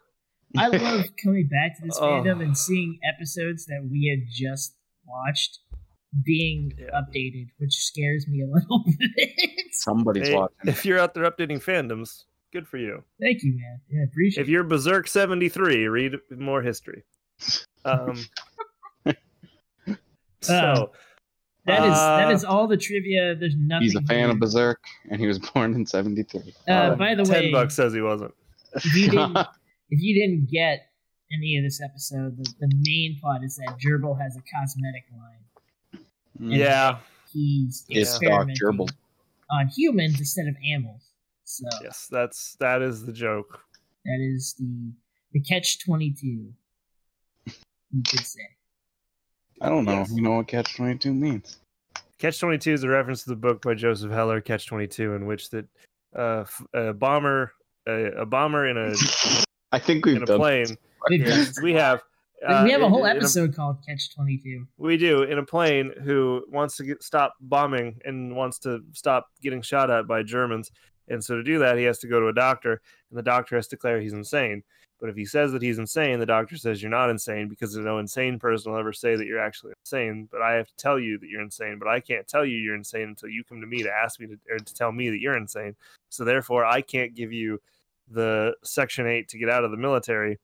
I [laughs] love coming back to this Oh. fandom and seeing episodes that we had just watched being Yeah. updated, which scares me a little [laughs] bit. Somebody's Hey, watching. if you're out there updating fandoms, good for you. Thank you, man. Yeah, appreciate If you're Berserk seventy three, read more history. [laughs] Um, so That is that Uh, is all the trivia. There's nothing. He's a fan here. of Berserk, and he was [laughs] born in '73. Uh, by the ten way, bucks says he wasn't. if you didn't [laughs] if you didn't get any of this episode, the, the main plot is that Gerbil has a cosmetic line. Yeah. He's It's experimenting Gerbil. on humans instead of animals. So Yes, that's that is the joke. that is the the catch twenty two. You could say. I don't know. Yes. You know what Catch 22 means? Catch twenty two is a reference to the book by Joseph Heller, Catch twenty two, in which that uh, f- a bomber, a, a bomber in a [laughs] I think we've in a done plane. We've Yeah, we have. we have a uh, whole in- in episode called Catch Twenty Two. We do in a plane who wants to get, stop bombing and wants to stop getting shot at by Germans. And so to do that, he has to go to a doctor, and the doctor has to declare he's insane. But if he says that he's insane, the doctor says you're not insane because no insane person will ever say that you're actually insane. But I have to tell you that you're insane. But I can't tell you you're insane until you come to me to ask me to or to tell me that you're insane. So therefore, I can't give you the Section Eight to get out of the military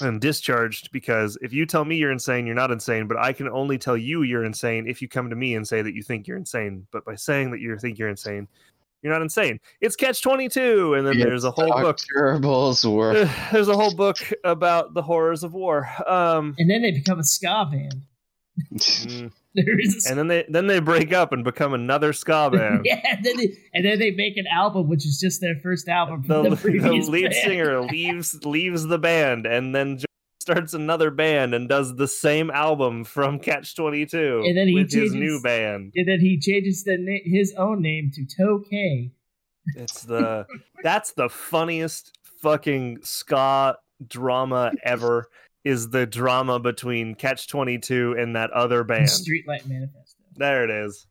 and discharged because if you tell me you're insane, you're not insane, but I can only tell you you're insane if you come to me and say that you think you're insane. But by saying that you think you're insane, you're not insane. It's catch 22 and then there's a whole book Gerbil's were. there's a whole book about the horrors of war. Um And then they become a ska band. [laughs] mm, There is and then they then they break up and become another ska [laughs] band. yeah, and then, they, and then they make an album, which is just their first album. The, the, [laughs] the lead band. singer leaves leaves the band and then just starts another band and does the same album from Catch Twenty Two And then he with his new changes- band. And then he changes the na- his own name to Toh Kay. It's the that's the funniest fucking ska drama ever. Is the drama between Catch Twenty Two and that other and band? Streetlight Manifesto. There it is.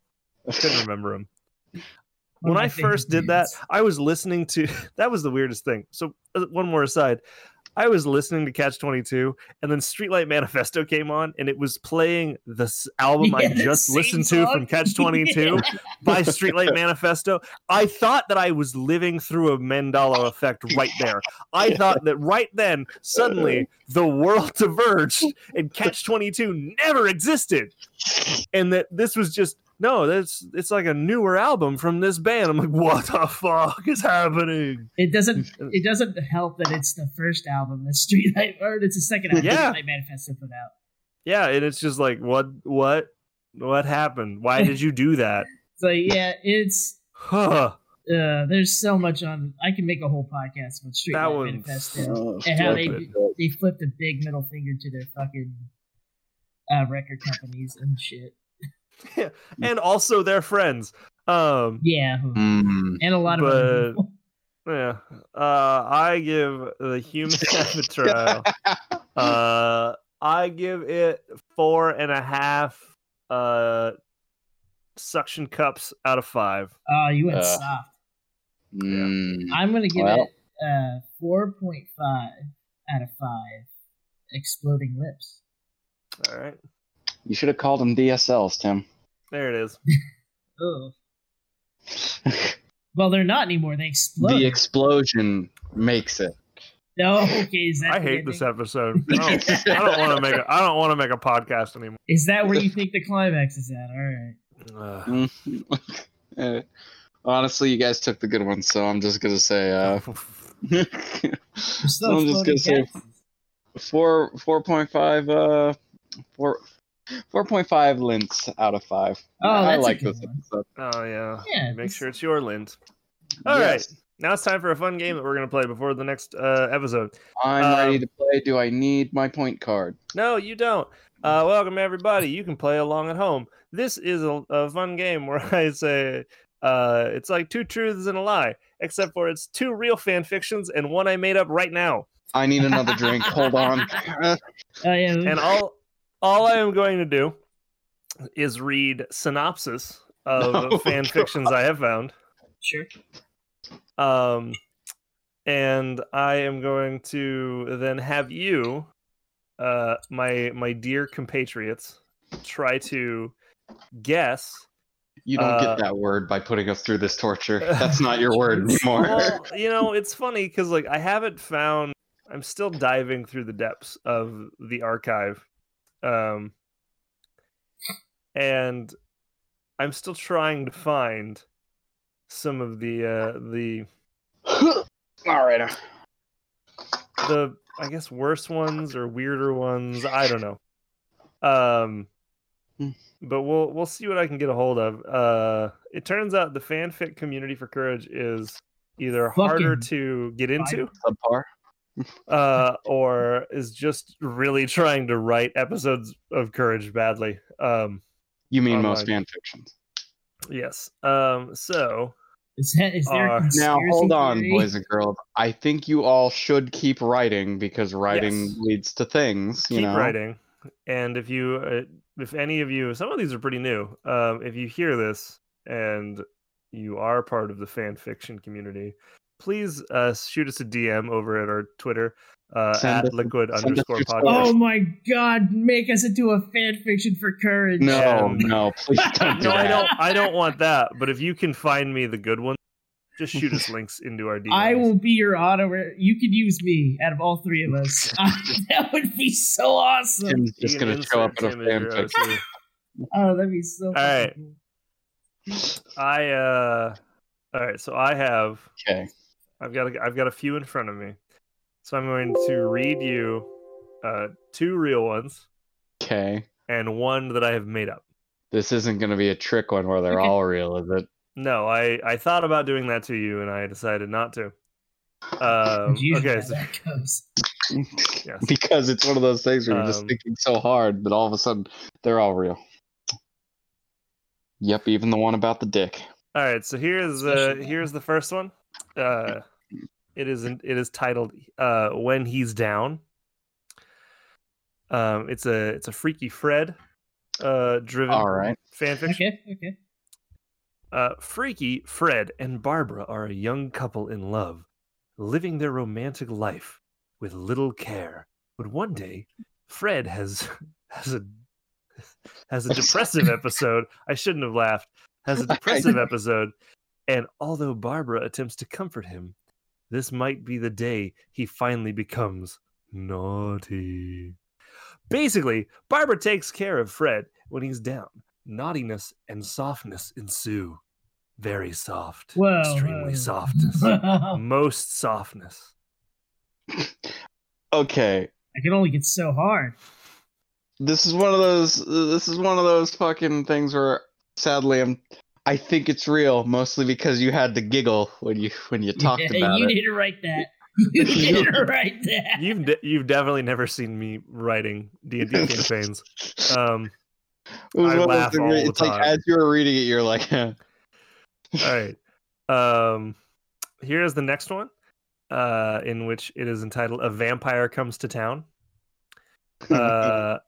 I couldn't remember him. [laughs] One when I first did that. I was listening to [laughs] that was the weirdest thing. So uh, one more aside, I was listening to Catch Twenty Two, and then Streetlight Manifesto came on, and it was playing this album I Yeah, the just listened to from Catch [laughs] Twenty Two by Streetlight Manifesto. I thought that I was living through a Mandela effect right there. I [laughs] thought that right then, suddenly, uh. the world diverged, and Catch Twenty Two never existed, and that this was just no, that's it's like a newer album from this band. I'm like, [laughs] what the fuck is happening? It doesn't. It doesn't help that it's the first album that Streetlight, or it's the second album Yeah. Streetlight Manifesto put out. Yeah, and it's just like, what, what, what happened? Why [laughs] did you do that? So yeah, it's Huh. uh, there's so much on. I can make a whole podcast about That Streetlight Manifesto Oh, and how they stupid. they flipped a big middle finger to their fucking uh, record companies and shit. [laughs] and also their friends. Um, Yeah, Mm. and a lot of other But- people. [laughs] yeah. Uh, I give the human [laughs] trial. Uh, I give it four and a half. Uh, suction cups out of five. Oh, you went Uh, soft. Mm. I'm gonna give well. it uh 4.5 out of five. Exploding lips. All right, You should have called them DSLs, Tim. there it is. Ugh. [laughs] Well, they're not anymore. They explode. the explosion makes it. no, okay. Is that I the hate this episode. I don't, I don't want to make. A, I don't want to make a podcast anymore. Is that where you think the climax is at? All right. Uh, [laughs] honestly, you guys took the good ones, so I'm just gonna say uh, [laughs] so I'm just gonna say four four point five uh four four point five lints out of five. Oh, I like good this one. episode. oh yeah. Yeah, Make this- sure it's your lint. All right. Yes, Now it's time for a fun game that we're gonna play before the next uh, episode. I'm Um, ready to play. Do I need my point card? No, you don't. Uh, welcome everybody. You can play along at home. This is a, a fun game where [laughs] I say uh, it's like two truths and a lie, except for it's two real fan fictions and one I made up right now. I need another drink. Hold on. [laughs] Oh yeah. And all all I am going to do is read synopsis of [laughs] Oh, fan God. fictions I have found. sure. Um, and I am going to then have you, uh, my my dear compatriots, try to guess. you don't Uh, get that word by putting us through this torture. [laughs] That's not your word anymore. Well, you know, it's funny because like I haven't found. I'm still diving through the depths of the archive, um, and I'm still trying to find some of the uh, the [laughs] All right. the I guess worse ones or weirder ones. I don't know. Um, Hmm. but we'll we'll see what I can get a hold of. Uh, it turns out the fanfic community for Courage is either harder to get into, Subpar. Uh, or is just really trying to write episodes of Courage badly. Um, You mean most Online. fan fictions. yes. Um, so Is, that, is there Uh, conspiracy Now hold on, theory? boys and girls. I think you all should keep writing because writing Yes. leads to things. You keep know. writing and if you uh, if any of you some of these are pretty new um if you hear this and you are part of the fan fiction community please uh shoot us a dm over at our twitter uh at us- liquid underscore podcast Oh my god! Make us into a fan fiction for courage. No, And- no, please [laughs] don't do no i don't i don't want that but if you can find me the good one just shoot us [laughs] links into our DMs. I will be your auto. You could use me out of all three of us. [laughs] that would be so awesome. Tim's You just gonna show up in a Tim as your fanfic. OC. Oh, that'd be so. All right. cool. i uh all right so i have Okay. I've got a, I've got a few in front of me, so I'm going to read you uh, two real ones Okay. and one that I have made up. This isn't gonna be a trick one where they're all real, is it? No, I I thought about doing that to you, and I decided not to. Um, Usually okay, how so, that goes. [laughs] Yes. because it's one of those things where you're just Um, thinking so hard, that all of a sudden they're all real. Yep, even the one about the dick. All right, so here's uh here's the first one. Uh it is in- it is titled uh When He's Down. Um it's a it's a Freaky Fred uh driven All right. fan fiction. Okay, okay. Uh Freaky Fred and Barbara are a young couple in love, living their romantic life with little care. But one day, Fred has [laughs] has a has a [laughs] depressive episode. I shouldn't have laughed. Has a depressive episode, and although Barbara attempts to comfort him, this might be the day he finally becomes naughty. Basically, Barbara takes care of Fred when he's down. Naughtiness and softness ensue. Very soft. Whoa. extremely whoa. softness. [laughs] Most softness. Okay. I can only get so hard. This is one of those this is one of those fucking things where sadly I'm I think it's real, mostly because you had to giggle when you when you talked Yeah, about you it. You didn't write that. [laughs] You didn't write that. You've de- you've definitely never seen me writing D and D [laughs] campaigns. Um, It was I one laugh things where all the it's like as you were reading it, you're like, all right. Um, here's the next one, uh, in which it is entitled "A Vampire Comes to Town." [laughs] Uh,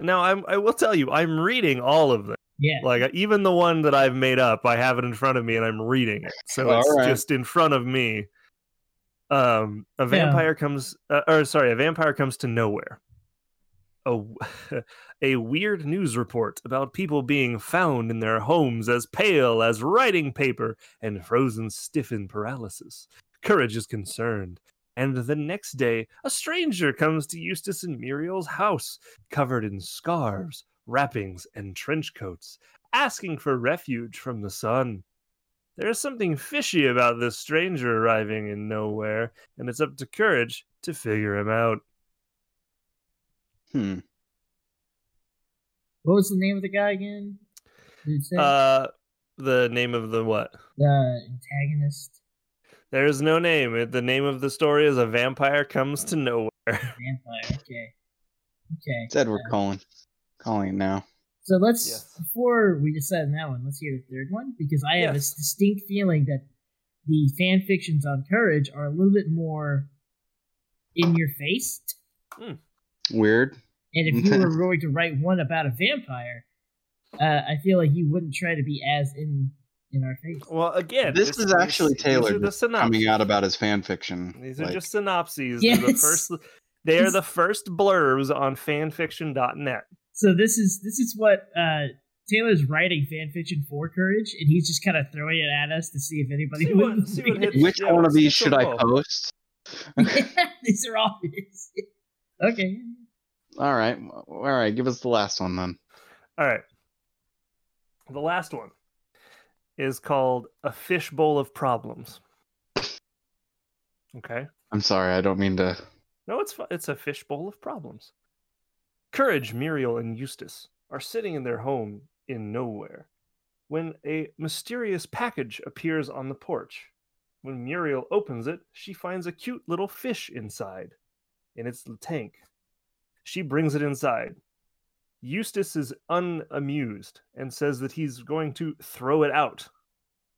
now I'm I will tell you I'm reading all of them. Yeah. Like even the one that I've made up, I have it in front of me and I'm reading it. So All it's right. just in front of me. Um, a Yeah. vampire comes, uh, or sorry, a vampire comes to nowhere. a [laughs] weird news report about people being found in their homes as pale as writing paper and frozen stiff in paralysis. Courage is concerned. And the next day, a stranger comes to Eustace and Muriel's house, covered in scarves, wrappings, and trench coats, asking for refuge from the sun. There is something fishy about this stranger arriving in nowhere, and it's up to Courage to figure him out. hmm. What was the name of the guy again? Did? Uh, the name of the what? the antagonist There is no name. The name of the story is A Vampire Comes to Nowhere. vampire. Okay. Okay. It's Edward Cullen. Calling now. So let's Yes. before we decide on that one, let's hear the third one because I have a distinct feeling that the fan fictions on Courage are a little bit more in your face. Weird. And if you [laughs] were going to write one about a vampire, uh, I feel like you wouldn't try to be as in in our face. Well, again, This is actually these tailored. Coming out about his fan fiction. These are like- just synopses. They're the Yes. first. They are the first blurbs on fanfiction.net. So this is this is what uh, Taylor's writing fan fiction for Courage, and he's just kind of throwing it at us to see if anybody See would what- see what read it. Which Yeah, one of these should I more. post? Yeah, [laughs] [laughs] [laughs] these are all his. Okay. All right. All right. Give us the last one then. All right. The last one is called A Fishbowl of Problems. Okay. I'm sorry. I don't mean to. No, it's it's a fishbowl of problems. Courage, Muriel, and Eustace are sitting in their home in nowhere when a mysterious package appears on the porch. When Muriel opens it, she finds a cute little fish inside in its l- tank. She brings it inside. Eustace is unamused and says that he's going to throw it out.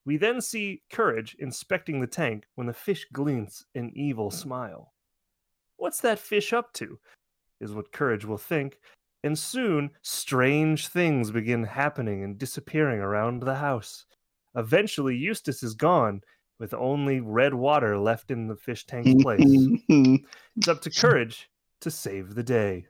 We then see Courage inspecting the tank when the fish glints an evil smile. What's that fish up to? Is what Courage will think, and soon strange things begin happening and disappearing around the house. Eventually, Eustace is gone, with only red water left in the fish tank's place. it's up to [laughs] Courage to save the day.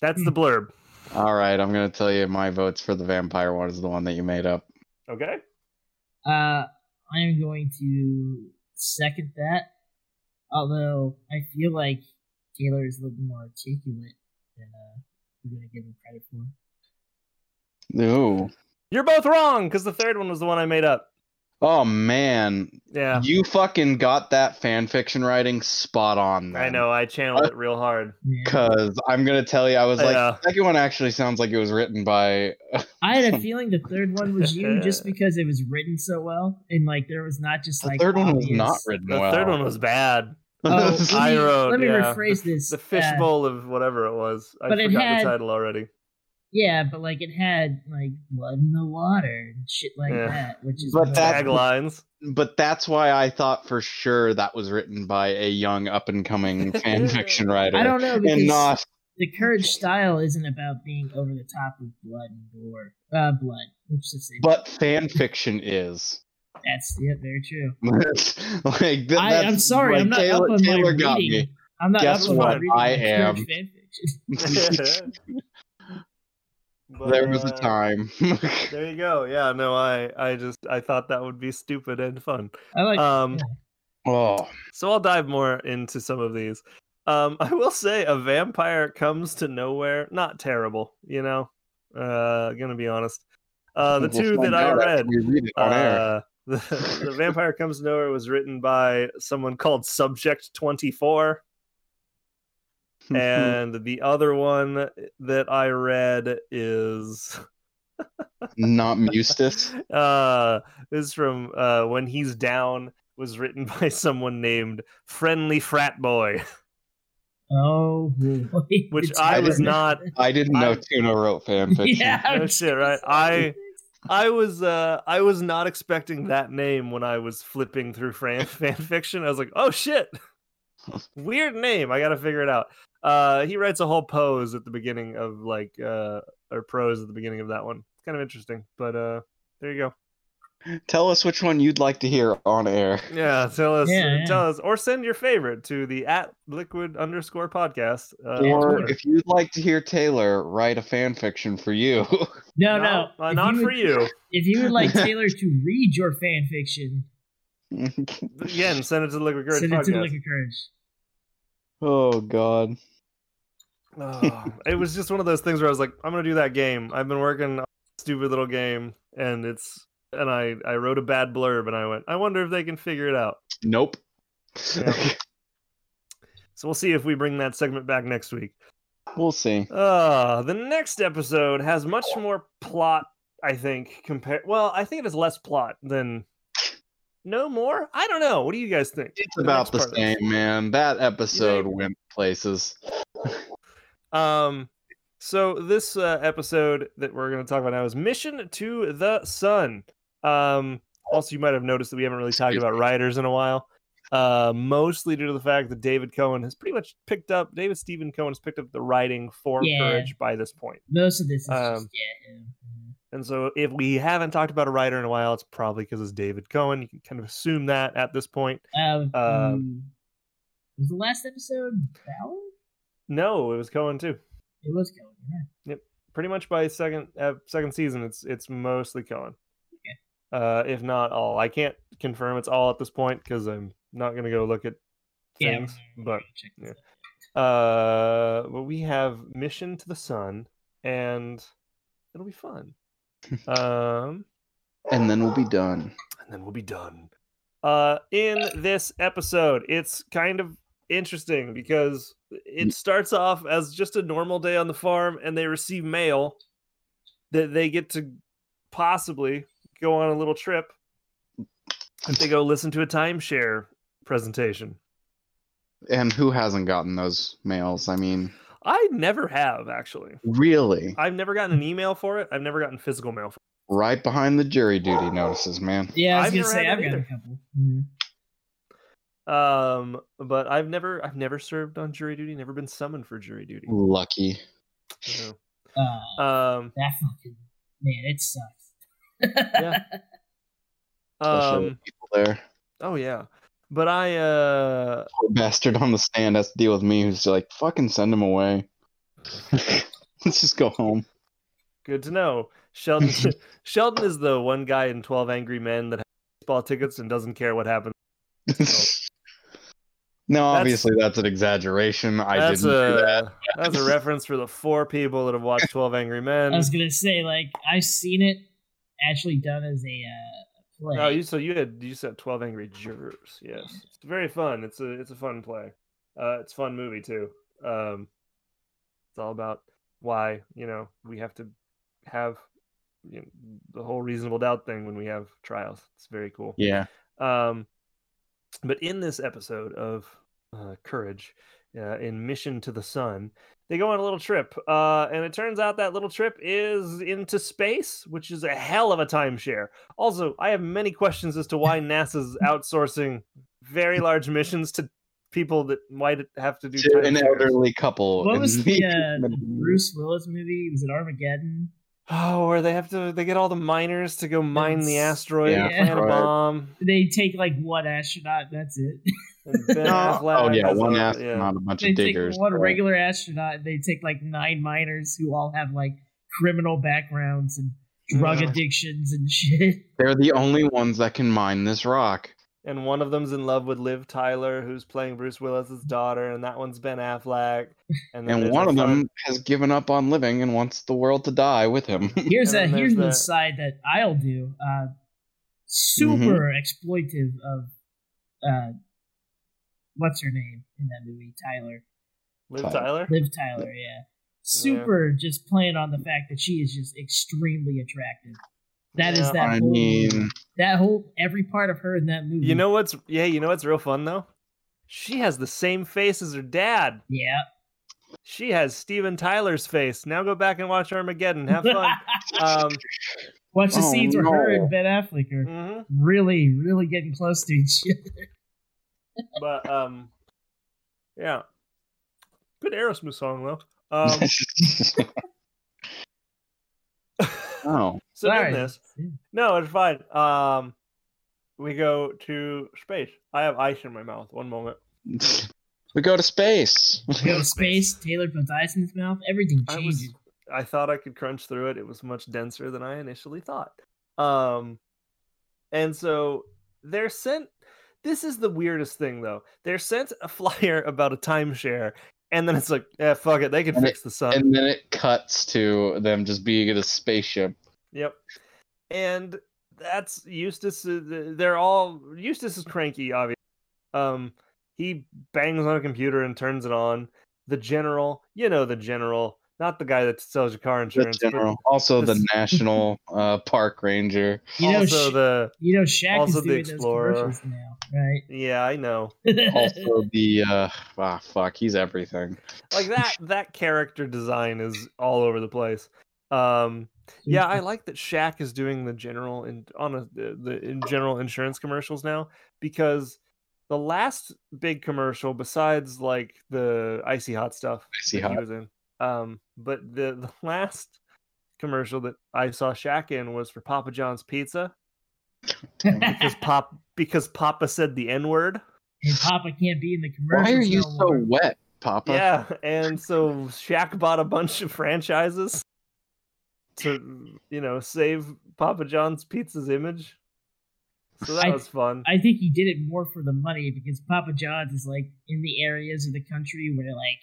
That's the blurb. All right. I'm gonna tell you my votes for the vampire one is the one that you made up. Okay? Uh, I am going to second that. Although I feel like Taylor is a little more articulate than uh, we're going to give him credit for. Ooh. You're both wrong, because the third one was the one I made up. Oh man. Yeah. You fucking got that fan fiction writing spot on. I know, I channeled it real hard. Cause I'm gonna tell you, I was like, Yeah. the second one actually sounds like it was written by. [laughs] I had a feeling the third one was you [laughs] just because it was written so well, and like there was not just like The like third one was not written The well. third one was bad. Oh, [laughs] let me, I wrote, let me yeah, rephrase this. the uh, fishbowl of whatever it was. I but it forgot had- the title already. yeah, but like it had like blood in the water and shit like Yeah. that, which is But more- that- Taglines. but that's why I thought for sure that was written by a young up and coming [laughs] fan fiction writer. I don't know because and not the courage style isn't about being over the top with blood and gore. Uh, blood. Let's just say. but fan fiction is. That's yeah, very true. [laughs] like th- I, that's- I'm sorry, like, I'm not Taylor, up on Taylor my got reading. me. I'm not Guess up on my what? reading I of am. [laughs] But, there was a uh, time. [laughs] There you go. Yeah, no, I, I just, I thought that would be stupid and fun. I like. Um, oh, so I'll dive more into some of these. Um, I will say, a vampire comes to nowhere. Not terrible, you know. Uh, gonna be honest. Uh, the we'll two find that I read, we read air. uh, the, the vampire comes to nowhere was written by someone called Subject Twenty Four. and the other one that I read is [laughs] not Mustus. uh this is from uh when he's down was written [laughs] by someone named Friendly Frat Boy, oh boy. which I I was didn't- I didn't know I- Tuna wrote fan fiction. Yeah, [laughs] No shit, right? I- it. I was uh I was not expecting that name when I was flipping through fan, [laughs] fan fiction. I was like, "Oh shit. Weird name. I got to figure it out." Uh he writes a whole pose at the beginning of like uh or prose at the beginning of that one. It's kind of interesting, but uh there you go. Tell us which one you'd like to hear on air. Yeah, tell us Yeah, yeah. tell us or send your favorite to the at liquid underscore podcast. Uh, or Twitter. if you'd like to hear Taylor write a fan fiction for you. No, No, no. uh, not you for would- you. If you would like [laughs] Taylor to read your fan fiction, Again, send it to the Liquid Courage send it to podcast. Liquid Courage. oh God. Oh, it was just one of those things where I was like, I'm gonna do that game. I've been working on a stupid little game, and it's and I I wrote a bad blurb, and I went, I wonder if they can figure it out. Nope. Yeah. [laughs] So we'll see if we bring that segment back next week. we'll see. Uh the next episode has much more plot, I think. Compared, well, I think it has less plot than. No more? I don't know. What do you guys think? It's about the of this? same, man. That episode went places. Um, so this uh, episode that we're going to talk about now is Mission to the Sun. Um, also, you might have noticed that we haven't really talked about writers in a while. Uh, mostly due to the fact that David Cohen has pretty much picked up. David Steven Cohen has picked up the writing for Yeah. Courage by this point. Most of this is Um, just yeah. And so, if we haven't talked about a writer in a while, it's probably because it's David Cohen. You can kind of assume that at this point. Uh, Um, um, was the last episode Bauer? No, it was Cohen too. It was Cohen, right. Yep. Pretty much by second uh, second season it's it's mostly Cohen. Okay. Uh, if not all, I can't confirm it's all at this point because I'm not gonna go look at things. we're but gonna check this yeah. uh, but we have Mission to the Sun, and it'll be fun. [laughs] um, And then we'll be done. and then we'll be done. Uh, in this episode, it's kind of interesting because it starts off as just a normal day on the farm, and they receive mail that they get to possibly go on a little trip if they go listen to a timeshare presentation. And who hasn't gotten those mails? I mean, I never have actually. really? I've never gotten an email for it. I've never gotten physical mail. For it. Right behind the jury duty notices, man. Yeah, I was I've gonna say I've that got a either. couple. Mhm. Um, but I've never, I've never served on jury duty. Never been summoned for jury duty. Lucky. So, Uh, Um, that fucking man, it sucks. Yeah. [laughs] Especially um, people there. oh yeah, but I, uh, Poor bastard on the stand has to deal with me who's like, fucking send him away. [laughs] Let's just go home. good to know. Sheldon, [laughs] Sheldon is the one guy in Twelve Angry Men that has baseball tickets and doesn't care what happens. no, obviously that's an exaggeration. I that's didn't a do that. that's a reference for the four people that have watched Twelve Angry Men. I was gonna say like I've seen it actually done as a uh, play. Oh, you so you had you said Twelve Angry Jurors. Yes, it's very fun. It's a it's a fun play. Uh, it's a fun movie too. Um, it's all about why you know we have to have you know, the whole reasonable doubt thing when we have trials. It's very cool. Yeah. Um, but in this episode of uh, Courage uh, in Mission to the Sun. They go on a little trip, uh, and it turns out that little trip is into space, which is a hell of a timeshare. Also, I have many questions as to why [laughs] NASA's outsourcing very large missions to people that might have to do To an timeshares. elderly couple. What was the, uh, [laughs] the- the Bruce Willis movie? Was it Armageddon? Oh, where they have to they get all the miners to go mine the asteroid, Yeah, and plant a bomb. They take like one astronaut. That's it. [laughs] And Ben Oh, Affleck yeah, has one a- astronaut, a bunch they of take diggers. one regular astronaut. They take like nine miners who all have like criminal backgrounds and drug Yeah. addictions and [laughs] shit. They're the only ones that can mine this rock. and one of them's in love with Liv Tyler, who's playing Bruce Willis's daughter, and that one's Ben Affleck. And, And one of fun- them has given up on living and wants the world to die with him. [laughs] Here's a here's the the- side that I'll do. Uh, super Mm-hmm. exploitive of uh, what's her name in that movie? Tyler, Liv Tyler. Tyler. Liv Tyler. Yeah, super just playing on the fact that she is just extremely attractive. That is Yeah. that I whole mean, that whole every part of her in that movie. You know what's yeah, you know what's real fun though? She has the same face as her dad. yeah. She has Steven Tyler's face. Now go back and watch Armageddon. Have fun. [laughs] um, Watch the Oh, scenes where her and Ben Affleck are mhm. really, really getting close to each other. But um, yeah, good Aerosmith song though. Um, [laughs] oh, [laughs] so in Sorry. this, no, it's fine. Um, we go to space. I have ice in my mouth. One moment. [laughs] we go to space. We go to space. Taylor puts ice in his mouth. Everything I changes. was I thought I could crunch through it. It was much denser than I initially thought. Um and so they're sent this is the weirdest thing though. They're sent a flyer [laughs] about a timeshare and then it's like, yeah, fuck it, they can And fix the sun. and then it cuts to them just being in a spaceship. Yep. And that's Eustace. uh, They're all Eustace is cranky, obviously. Um, he bangs on a computer and turns it on. The general, you know, the general, not the guy that sells your car The insurance, but general, also the this- [laughs] national uh, park ranger. You know, also the you know, Shaq also is the doing Explorer. those commercials now, right? yeah, I know. [laughs] Also the uh, ah, fuck, he's everything. Like that that character design is all over the place. Um, yeah, I like that Shaq is doing the general and on a, the, the in general insurance commercials now because the last big commercial besides like the icy hot stuff Icy that he Hot. was in, um, but the the [laughs] last commercial that I saw Shaq in was for Papa John's Pizza because [laughs] pop because Papa said the N word. and Papa can't be in the commercials. Why are you no so more. wet, Papa? Yeah, and so Shaq bought a bunch of franchises to, you know, save Papa John's Pizza's image. So that I- was fun. I think he did it more for the money because Papa John's is like in the areas of the country where like,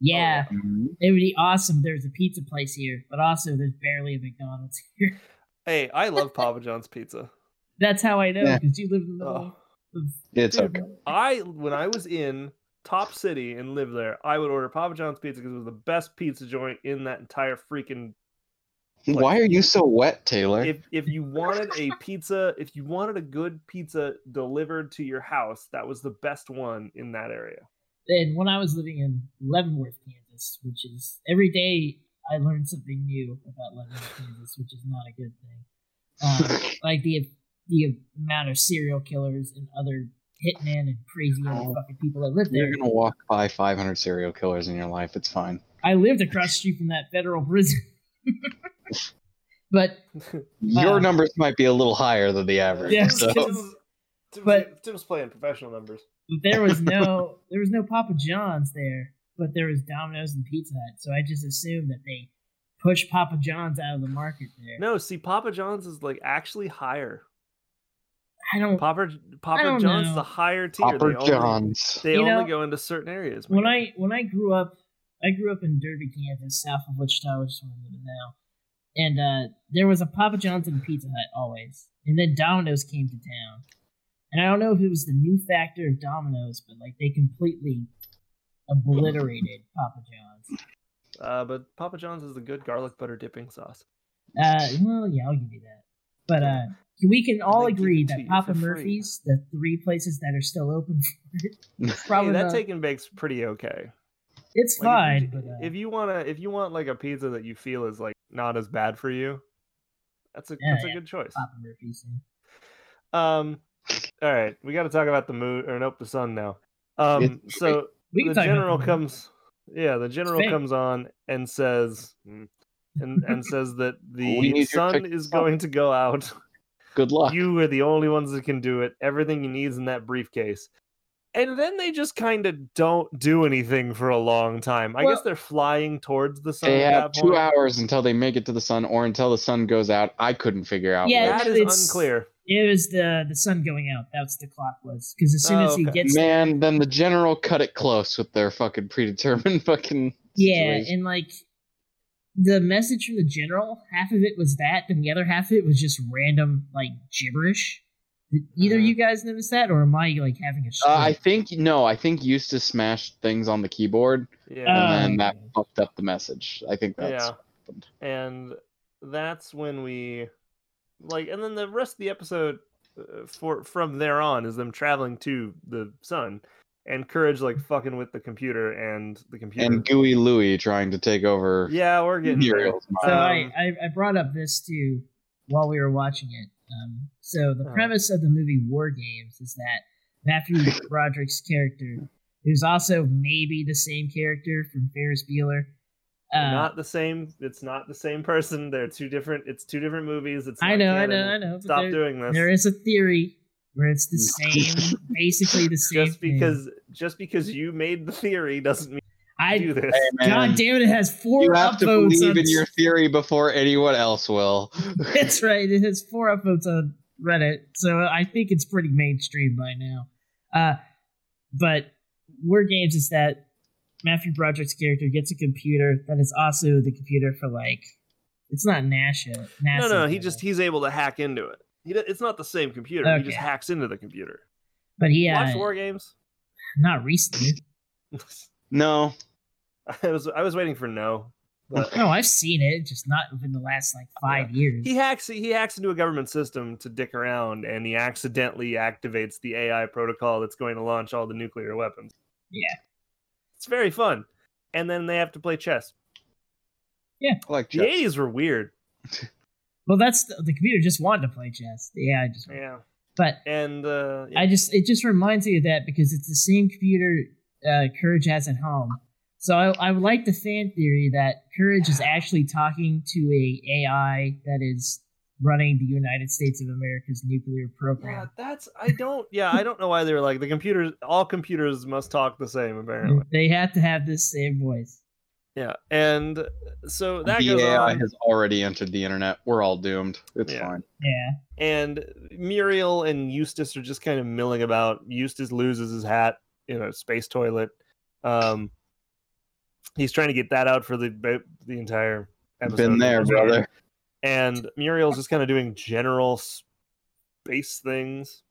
yeah, Mhm. it would be awesome. There's a pizza place here, but also there's barely a McDonald's [laughs] here. Hey, I love Papa John's Pizza. That's how I know Yeah. because you live in the middle. Oh, It's Dude, okay. I when I was in Top City and lived there, I would order Papa John's Pizza because it was the best pizza joint in that entire freaking Why are you so wet, Taylor? if if you wanted a pizza, if you wanted a good pizza delivered to your house, that was the best one in that area. And when I was living in Leavenworth, Kansas, which is every day I learned something new about Leavenworth, Kansas, which is not a good thing. Um, [laughs] like the the amount of serial killers and other hitmen and crazy Oh. fucking people that live there. You're gonna walk by 500 serial killers in your life. It's fine. I lived across the street from that federal prison. [laughs] but [laughs] Your Uh, numbers might be a little higher than the average. Yeah, so. Tim's, Tim's, But- Tim's playing professional numbers. There was no there was no Papa John's there, but there was Domino's and Pizza Hut. So I just assumed that they pushed Papa John's out of the market there. No, see, Papa John's is like actually higher. I don't. Papa Papa don't John's is know. the higher tier. Papa they only, John's. They You only know, go into certain areas. when. I when I grew up, I grew up in Derby, Kansas, south of Wichita, which is where I'm living now. And uh, there was a Papa John's and Pizza Hut always, and then Domino's came to town. And I don't know if it was the new factor of Domino's, but like they completely obliterated Papa John's. uh, but Papa John's is the good garlic butter dipping sauce. Uh, well, yeah, I'll give you that. But uh, we can all agree that Papa for free. Murphy's, the three places that are still open [laughs] for it, [laughs] Hey, probably that not- take and bake's pretty okay. it's Like, fine. if, but you, uh, if you wanna, if you want like a pizza that you feel is like not as bad for you, that's a Yeah, that's a good choice. Papa Murphy's. yeah. Um, all right, we got to talk about the moon or nope, the sun now. Um, so the general comes, yeah, the general comes on and says, mm, and and says that [laughs] the need you to sun is going to go out. [laughs] Good luck. You are the only ones that can do it. Everything you need is in that briefcase. And then they just kind of don't do anything for a long time. I guess they're flying towards the sun. They at have that two point. hours until they make it to the sun, or until the sun goes out. I couldn't figure out. Yeah, which. That is it's- unclear. It was the the sun going out. That's the clock was because as soon Oh, as he okay. gets there, Man, then the general cut it close with their fucking predetermined [laughs] fucking. yeah, situation. and like the message from the general, half of it was that, and the other half of it was just random like gibberish. Did either Mhm. you guys notice that, or am I like having a Uh. I think no. I think Eustace smashed things on the keyboard, Yeah. Oh, and then that fucked up the message. I think that's. yeah. And that's when we like and then the rest of the episode uh, for from there on is them traveling to the sun and courage like fucking with the computer and the computer And Gooey Louie trying to take over. yeah we're getting there. Muriel's So. I, Um, I I brought up this too while we were watching it. Um, so the Uh-huh. premise of the movie War Games is that Matthew [laughs] Broderick's character, who's also maybe the same character from Ferris Bueller, They're uh, not the same it's not the same person they're two different it's two different movies it's I not know, I know, I know. stop there, doing this There is a theory where it's the [laughs] same, basically the same. just thing. because just because you made the theory doesn't mean I, do this Hey, God damn it, it has four you have to upvotes believe on in your theory before anyone else will. [laughs] That's right. It has four upvotes on Reddit, so I think it's pretty mainstream by now. Uh, but War Games is that Matthew Broderick's character gets a computer that is also the computer for like it's not NASA. NASA no no he but, just he's able to hack into it he, it's not the same computer he just hacks into the computer but he uh, watch war games not recently. [laughs] No, I was I was waiting for no. But No, I've seen it, just not within the last like five years. he hacks he hacks into a government system to dick around and he accidentally activates the AI protocol that's going to launch all the nuclear weapons. Yeah. It's very fun. And then they have to play chess. I like chess. The chess. 80s were weird. [laughs] Well, that's the, the computer just wanted to play chess. Yeah, I just. Yeah. But And uh yeah. I just it just reminds me of that because it's the same computer uh, Courage has at home. So I, I would like the fan theory that Courage is actually talking to a AI that is running the United States of America's nuclear program. yeah, that's I don't yeah, I don't know why they were like the computers all computers must talk the same apparently. They have to have this same voice. Yeah. And so that the goes AI on. has already entered the internet. We're all doomed. It's Yeah. fine. Yeah. and Muriel and Eustace are just kind of milling about. Eustace loses his hat in a space toilet. Um, he's trying to get that out for the the entire episode. Been there, which is brother. And Muriel's just kind of doing general space things.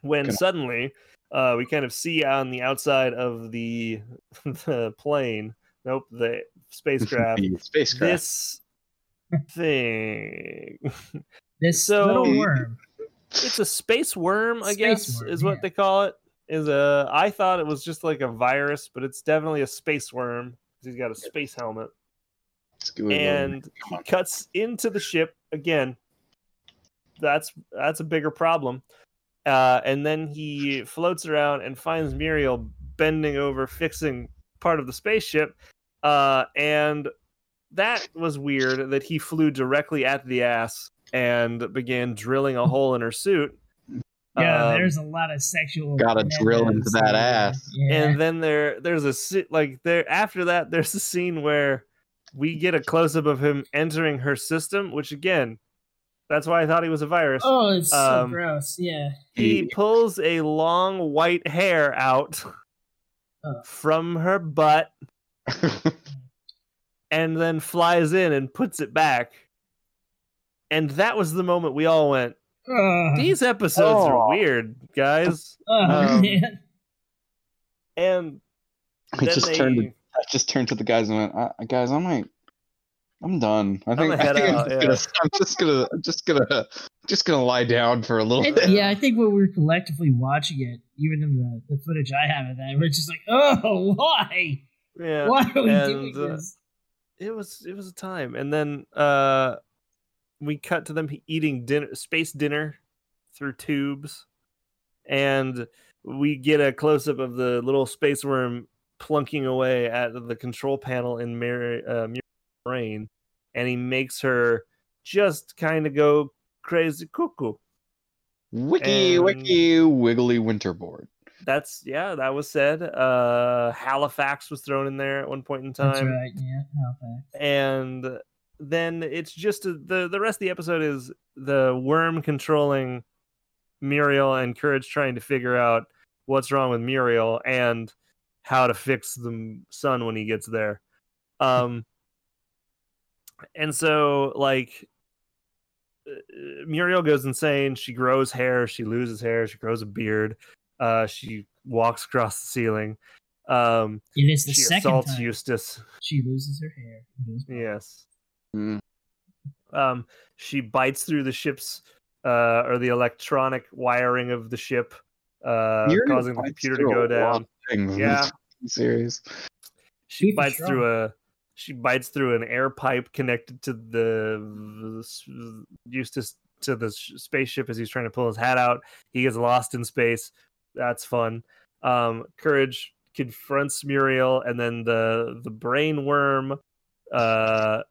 When suddenly, uh, we kind of see on the outside of the [laughs] the plane. Nope, the spacecraft. [laughs] The spacecraft. this thing. [laughs] This So- little worm. it's a space worm, I Space guess, worm, is what yeah. they call it. Is a I thought it was just like a virus, but it's definitely a space worm. He's got a space helmet, Scooby-Doo. And he cuts into the ship again. That's that's a bigger problem. Uh, and then he floats around and finds Muriel bending over, fixing part of the spaceship. Uh, and that was weird that he flew directly at the ass and began drilling a hole in her suit. Yeah, Um, there's a lot of sexual. Gotta drill into that ass. Yeah. and then there there's a like there after that there's a scene where we get a close up of him entering her system, which again, that's why I thought he was a virus. oh, it's so um, gross. Yeah. He pulls a long white hair out Ugh. from her butt [laughs] and then flies in and puts it back. And that was the moment we all went, Ugh. these episodes Oh. are weird, guys. Ugh, um, man. And I then just they, turned. To, I just turned to the guys and went, uh, "Guys, I might, I'm done. I I'm think, gonna I head think I'm, out, just gonna, [laughs] I'm just gonna I'm just gonna just gonna lie down for a little I- bit. yeah, I think when we were collectively watching it, even in the, the footage I have of that, we're just like, oh, why? Yeah. Why are we and, doing uh, this? it was it was a time and then uh we cut to them eating dinner space dinner through tubes and we get a close up of the little space worm plunking away at the control panel in Mary uh, Muriel's brain and he makes her just kind of go crazy cuckoo Wiki And- wiki wiggly winterboard. that's yeah that was said uh halifax was thrown in there at one point in time That's right, yeah, Halifax. and then it's just a, the the rest of the episode is the worm controlling Muriel and Courage trying to figure out what's wrong with Muriel and how to fix the m- sun when he gets there. Um and so like uh, Muriel goes insane, she grows hair, she loses hair, she grows a beard, uh she walks across the ceiling. Um It is the she second assaults time Eustace. she loses her hair. goes. Yes. Mm. Um, she bites through the ship's uh, or the electronic wiring of the ship, uh, Muriel causing the computer to through go a lot down. Of things in Yeah. this series. She Keep bites strong. through a she bites through an air pipe connected to the, the s- Eustace to the spaceship as he's trying to pull his hat out. He gets lost in space. That's fun. Um, Courage confronts Muriel, and then the the brain worm, uh,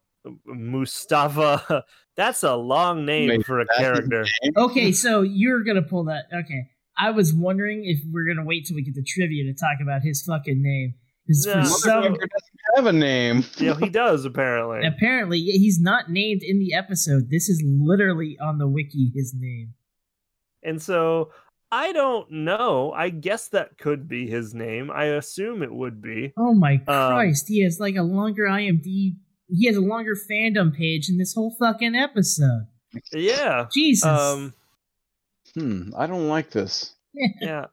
Mustafa. [laughs] That's a long name Wait, for a character. Okay, so you're gonna pull that. Okay, I was wondering if we're gonna wait till we get the trivia to talk about his fucking name. Because No. for some, doesn't have a name. [laughs] Yeah, he does apparently. apparently he's not named in the episode. This is literally on the wiki his name. And so I don't know. I guess that could be his name. I assume it would be. Oh my Um, Christ, he has like a longer IMD. He has a longer fandom page in this whole fucking episode. Yeah. Jesus. Um Hmm, I don't like this. yeah.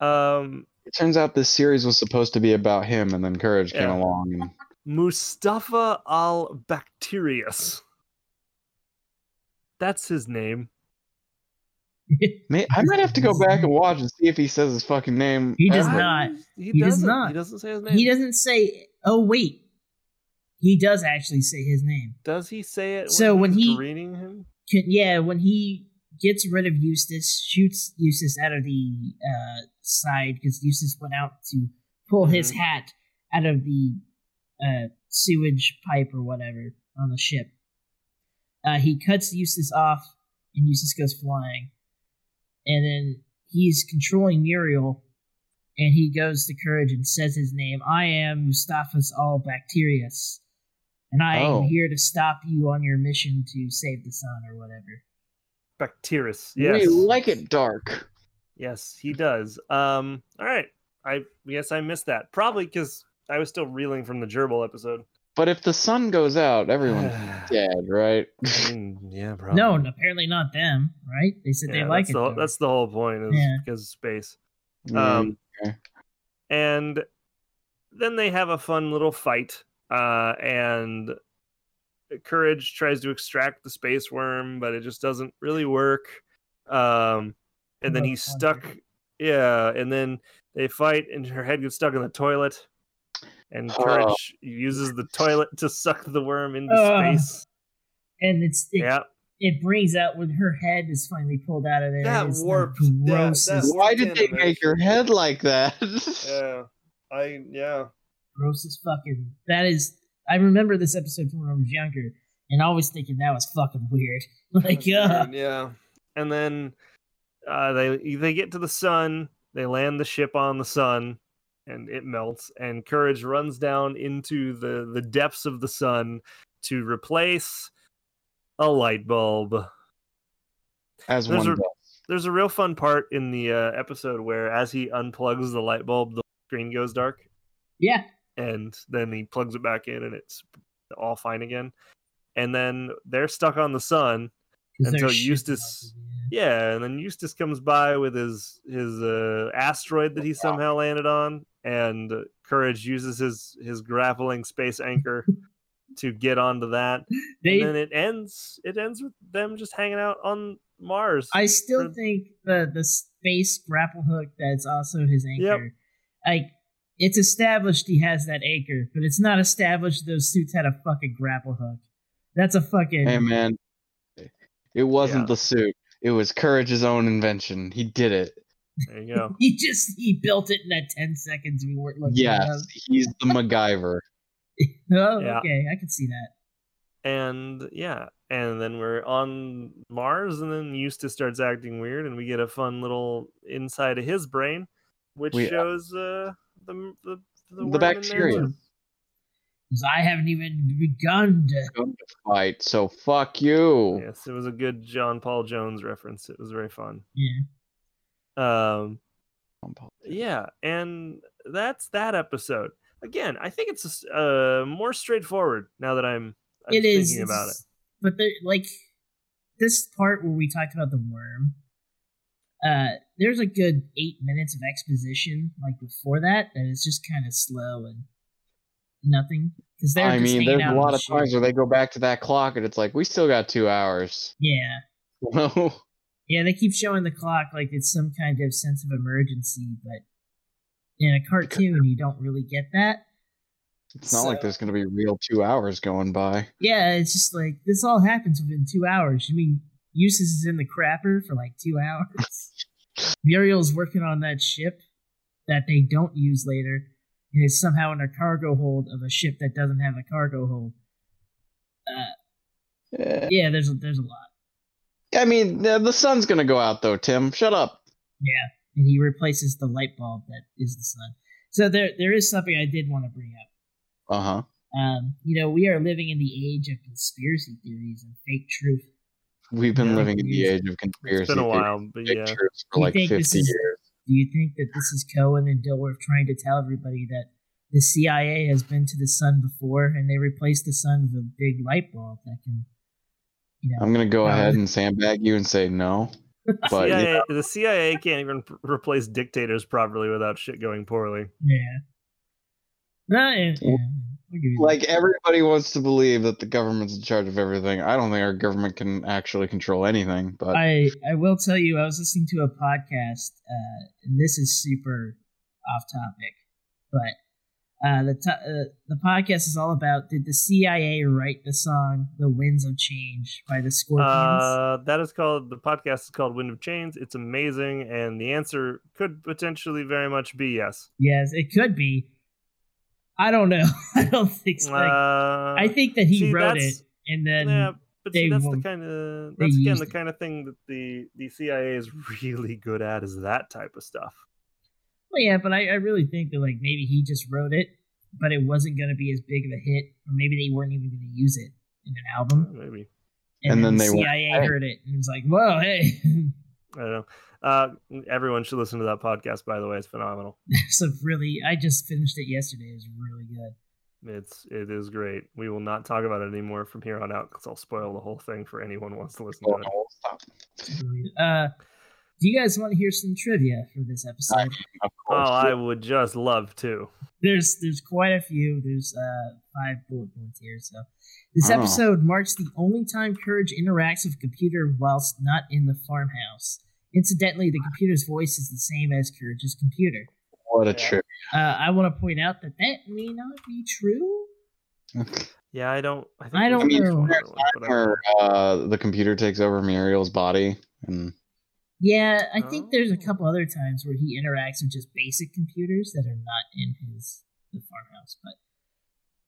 Um It turns out this series was supposed to be about him, and then Courage came along and Mustafa Al Bacterius. That's his name. [laughs] May- I might have to go back and watch and see if he says his fucking name. He does ever. not. He, He does doesn't. He doesn't say his name. he doesn't say. Oh wait, he does actually say his name. Does he say it? So when he's he- greeting him? Can, yeah, when he gets rid of Eustace, shoots Eustace out of the uh, side because Eustace went out to pull his Mhm. hat out of the uh, sewage pipe or whatever on the ship. Uh, he cuts Eustace off, and Eustace goes flying. And then he's controlling Muriel, and he goes to Courage and says his name. I am Mustafa's Al Bacterius, and I Oh. am here to stop you on your mission to save the sun or whatever. Bacterius. Yes. We like it dark. Yes, he does. Um, all right. I yes, I missed that. Probably because I was still reeling from the gerbil episode. But if the sun goes out, everyone's [sighs] dead, right? I [laughs] mean, yeah, probably. No, apparently not them, right? They said Yeah, they like that's it. The, that's the whole point is Yeah. because of space. Mm, Um, okay. and then they have a fun little fight. Uh, and Courage tries to extract the space worm, but it just doesn't really work. Um, and then he's stuck. Yeah, and then they fight, and her head gets stuck in the toilet. And Oh. Courage uses the toilet to suck the worm into Ugh. space. and it's it, Yeah, it brings out when her head is finally pulled out of there. That it's the warped- that- Why did they animation. make her head like that? [laughs] yeah, I yeah. grossest fucking. That is. I remember this episode from when I was younger, and always thinking that was fucking weird. [laughs] Like, That's uh, weird, yeah. And then uh, they they get to the sun. They land the ship on the sun, and it melts. And Courage runs down into the the depths of the sun to replace a light bulb. As There's one a- does. There's a real fun part in the uh, episode where, as he unplugs the light bulb, the screen goes dark, yeah, and then he plugs it back in, and it's all fine again. And then they're stuck on the sun their Until Eustace- melted, Yeah, and then Eustace comes by with his his uh, asteroid that he somehow landed on, and uh, Courage uses his his grappling space anchor [laughs] to get onto that. They, and then it ends. It ends with them just hanging out on Mars. I still for- think the the space grapple hook that's also his anchor. Yep. anchor. Like it's established he has that acre, but it's not established those suits had a fucking grapple hook. That's a fucking Hey man, it wasn't Yeah. the suit. It was Courage's own invention. He did it. there you go. [laughs] He just he built it in that ten seconds we weren't looking at Yes, he's the [laughs] MacGyver. Oh, Yeah. okay, I can see that. and yeah, and then we're on Mars, and then Eustace starts acting weird, and we get a fun little inside of his brain, which We- shows uh, the the the, worm in there, bacteria. Because I haven't even begun to. To fight, so fuck you. Yes, it was a good John Paul Jones reference. It was very fun. Yeah. Um, yeah, and that's that episode. Again, I think it's uh more straightforward now that I'm, I'm It thinking is about it. it's- But the like this part where we talked about the worm, uh, there's a good eight minutes of exposition like before that that is just kind of slow and nothing because they're I just mean, there's out a lot of times ship. where they go back to that clock and it's like, we still got two hours. Yeah, [laughs] yeah, they keep showing the clock like it's some kind of sense of emergency, but in a cartoon you don't really get that. It's not like there's going to be real two hours going by. Yeah, it's just like this all happens within two hours. I mean, Eustace is in the crapper for like two [laughs] hours. Muriel's working on that ship that they don't use later, and is somehow in a cargo hold of a ship that doesn't have a cargo hold. Uh, Eh, yeah, there's a, there's a lot. I mean, the the sun's going to go out though, Tim. Shut up. Yeah, and he replaces the light bulb that is the sun. So there there is something I did want to bring up. Uh huh. Um, you know, we are living in the age of conspiracy theories and fake truth. We've been Yeah. living in the age of conspiracy. It's been a while, but yeah. for like 50 is- years. Do you think that this is Cohen and Dilworth trying to tell everybody that the CIA has been to the sun before and they replaced the sun with a big light bulb that can, you know, I'm going to go No. ahead and sandbag you and say no. [laughs] But yeah, CIA, the CIA can't even p- replace dictators properly without shit going poorly. yeah. No, yeah, yeah, I'll give you that. like everybody wants to believe that the government's in charge of everything. I don't think our government can actually control anything. But I I will tell you, I was listening to a podcast, uh, and this is super off topic, but uh, the to- uh, the podcast is all about did the CIA write the song "The Winds of Change" by the Scorpions? Uh, that is called the podcast is called Wind of Change. It's amazing, and the answer could potentially very much be yes. yes, it could be. I don't know. [laughs] I don't think so. Like, Uh, I think that he see, wrote it, and then yeah, but see, that's the won't- kind of that's again the it. kind of thing that the the CIA is [laughs] really good at is that type of stuff. well, yeah. But I, I really think that like maybe he just wrote it, but it wasn't going to be as big of a hit, or maybe they weren't even going to use it in an album. Maybe And, And then, then the they weren't CIA paying. heard it and was like, "Whoa, hey!" [laughs] I don't know. Uh, everyone should listen to that podcast. By the way, it's phenomenal. [laughs] so really, I just finished it yesterday. It's really good. It's it is great. We will not talk about it anymore from here on out because I'll spoil the whole thing for anyone who wants to listen to Oh, it. stop. It's really good. Uh, do you guys want to hear some trivia for this episode? Of Oh. I would just love to. There's there's quite a few. There's uh five bullet points here. So this Oh. episode marks the only time Courage interacts with a computer whilst not in the farmhouse. Incidentally, the computer's voice is the same as Courage's computer. what a trip. Uh, I want to point out that that may not be true. Yeah, I don't. I, think I don't at least know. one other one, but I don't Where uh, the computer takes over Muriel's body, and Yeah, I think there's a Oh. couple other times where he interacts with just basic computers that are not in his the farmhouse, but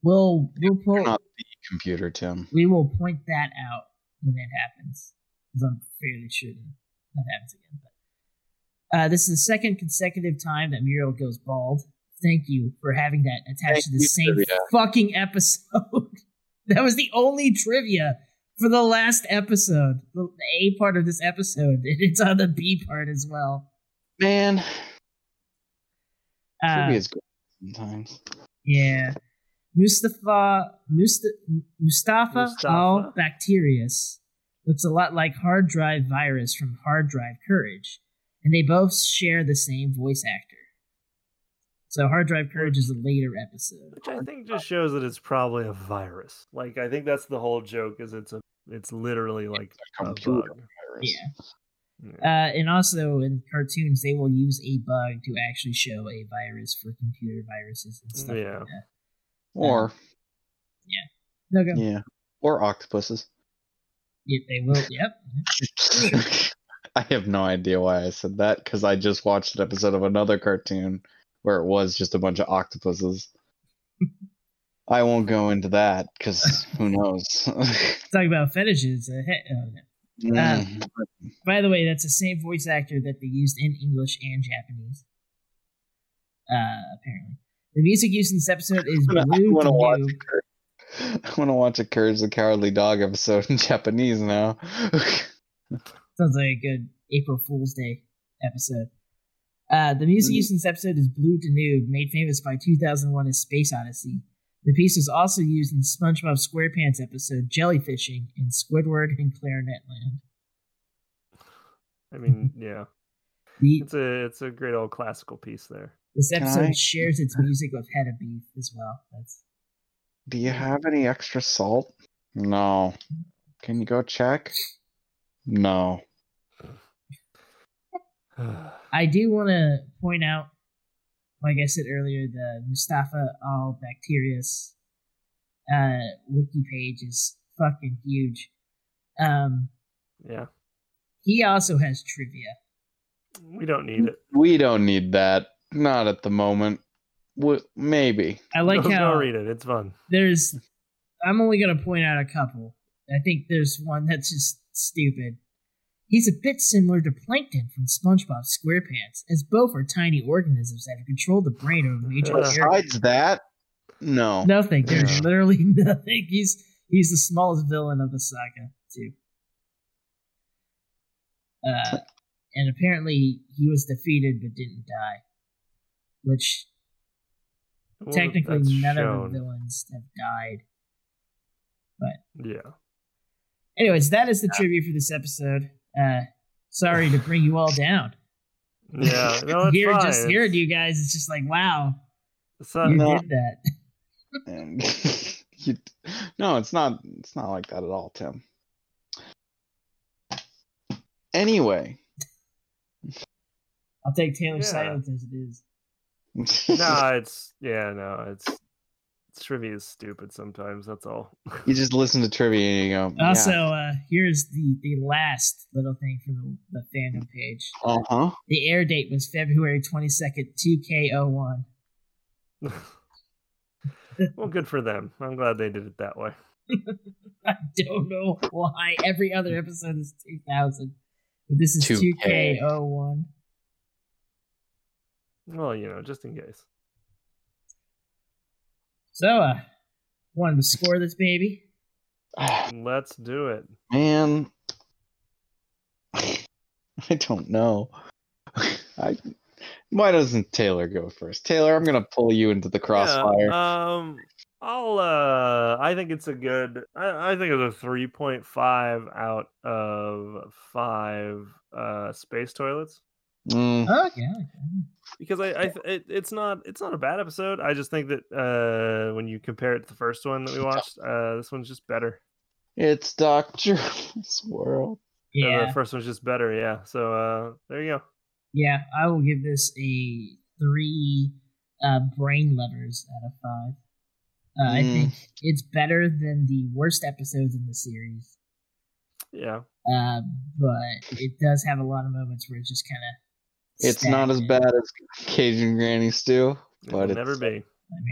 we'll we'll pull, not the computer, Tim. we will point that out when it happens because I'm fairly sure that, that happens again. But uh, this is the second consecutive time that Muriel goes bald. Thank you for having that attached Thank to the same trivia. fucking episode. [laughs] that was the only trivia for the last episode, the A part of this episode, and it's on the B part as well. Man, Uh, trivia is good sometimes. Yeah. Mustafa Musta, Mustafa, Mustafa. Al Bacterius looks a lot like Hard Drive Virus from Hard Drive Courage, and they both share the same voice actor. So Hard Drive Courage is a later episode. Which I think just shows that it's probably a virus. Like I think that's the whole joke is it's a it's literally like a computer bug. virus. Yeah. Yeah. Uh, and also in cartoons, they will use a bug to actually show a virus for computer viruses and stuff Yeah. like that. Or No, go. yeah, or octopuses. Yep, they will. Yep. [laughs] I have no idea why I said that because I just watched an episode of another cartoon where it was just a bunch of octopuses. [laughs] I won't go into that because who knows. [laughs] Talk about fetishes. Uh, he- oh, no. Mm. By the way, that's the same voice actor that they used in English and Japanese. Uh, apparently, the music used in this episode is [laughs] I Blue want to watch. Canoe. a Cour- I want to watch a Courage the Cowardly Dog episode in [laughs] Japanese now. Sounds like a good April Fool's Day episode. Uh, the music Mhm. used in this episode is Blue Danube, made famous by 2001 A Space Odyssey. The piece was also used in SpongeBob SquarePants episode Jellyfishing in Squidward and Clarinet Land. I mean, yeah. The, It's a it's a great old classical piece there. this episode I- shares its music with Head of Beef as well. That's Do you have any extra salt? No. Can you go check? No. [sighs] I do want to point out, like I said earlier, the Mustafa Al Bacterius uh, wiki page is fucking huge. Um, yeah. he also has trivia. We don't need it. We don't need that. Not at the moment. W- maybe. I like go, how go read it. It's fun. there's. I'm only gonna point out a couple. I think there's one that's just stupid. He's a bit similar to Plankton from SpongeBob SquarePants, as both are tiny organisms that control the brain of a major character. Besides that, no. Nothing. There's Yeah. literally [laughs] nothing. He's he's the smallest villain of the saga too. Uh, and apparently he was defeated but didn't die, which Well, technically that's none of the villains have died. But yeah. Anyways, that is the trivia for this episode. Uh, sorry to bring you all [laughs] down. Yeah. [laughs] No, it's Here, fine. just hearing you guys, it's just like wow, it's not- you No. did that. [laughs] And you, no, it's not. It's not like that at all, Tim. Anyway, I'll take Taylor Yeah. silence as it is. no, it's yeah, no, it's, it's trivia is stupid sometimes. That's all. [laughs] you just listen to trivia and you go. Also, uh, here's the the last little thing from the, the fandom page. uh huh. The air date was February 22nd, 2K01. [laughs] well, good for them. I'm glad they did it that way. [laughs] I don't know why every other episode is 2000, but this is 2K. 2K01. Well, you know, just in case. So, uh, wanted to score this baby. Let's do it. Man, [laughs] I don't know. I why doesn't Taylor go first? Taylor, I'm gonna pull you into the crossfire. Yeah, um, I'll. Uh, I think it's a good. I, I think it's a three point five out of five uh, space toilets Mm, Okay. okay. because I, I it, it's not it's not a bad episode. I just think that uh, when you compare it to the first one that we watched, uh, this one's just better. it's Doctor World. Uh, Yeah. the first one's just better. Yeah. So uh, there you go. Yeah, I will give this a three uh, brain levers out of five. Uh, I Mm. think it's better than the worst episodes in the series, Yeah. uh, but it does have a lot of moments where it's just kind of. It's not as bad as Cajun Granny Stew, but It but will never be. I mean,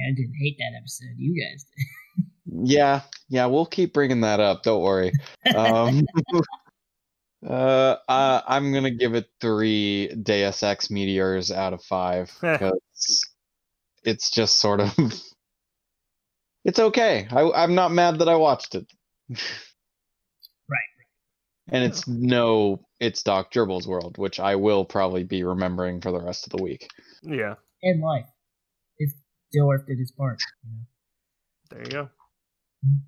I didn't hate that episode. You guys did. yeah, yeah, we'll keep bringing that up. Don't worry. Um, [laughs] [laughs] uh, uh, I'm gonna give it three Deus Ex meteors out of five [laughs] because it's just sort of. It's okay. I, I'm not mad that I watched it. And it's no, it's Doc Gerbil's world, which I will probably be remembering for the rest of the week. Yeah. In life, if Dilworth did his part, you know. There you go. Mm.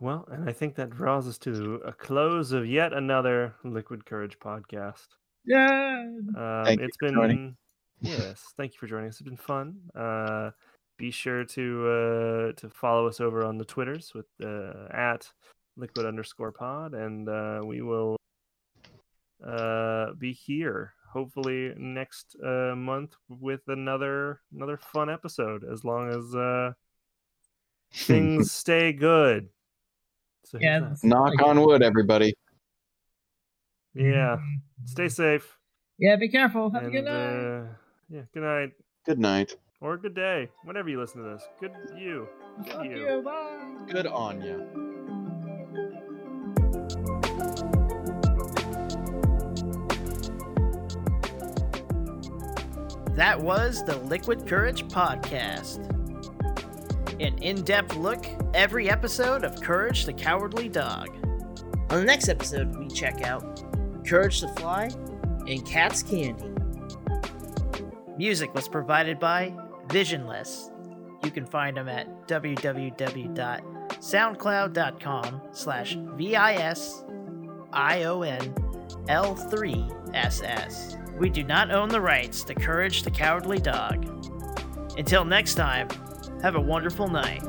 Well, and I think that draws us to a close of yet another Liquid Courage podcast. Yeah. Um, Thank you it's been joining. yes, thank you for joining us. It's been fun. Uh, be sure to uh, to follow us over on the Twitters with uh, at liquid underscore pod, and uh, we will uh, be here hopefully next uh, month with another another fun episode. As long as uh, [laughs] things stay good. So Yeah. Knock on wood, everybody. yeah. Stay safe. Yeah, be careful. Have a good night. uh, yeah, good night Good night. or good day, whenever you listen to this. Good you. Good Fuck you. you. Bye. Good on ya. That was the Liquid Courage Podcast. An in depth look every episode of Courage the Cowardly Dog. On the next episode, we check out Courage the Fly and Cat's Candy. Music was provided by Visionless. You can find them at www.soundcloud.com slash V-I-S-I-O-N-L-3-S-S. We do not own the rights to Courage the Cowardly Dog. Until next time, have a wonderful night.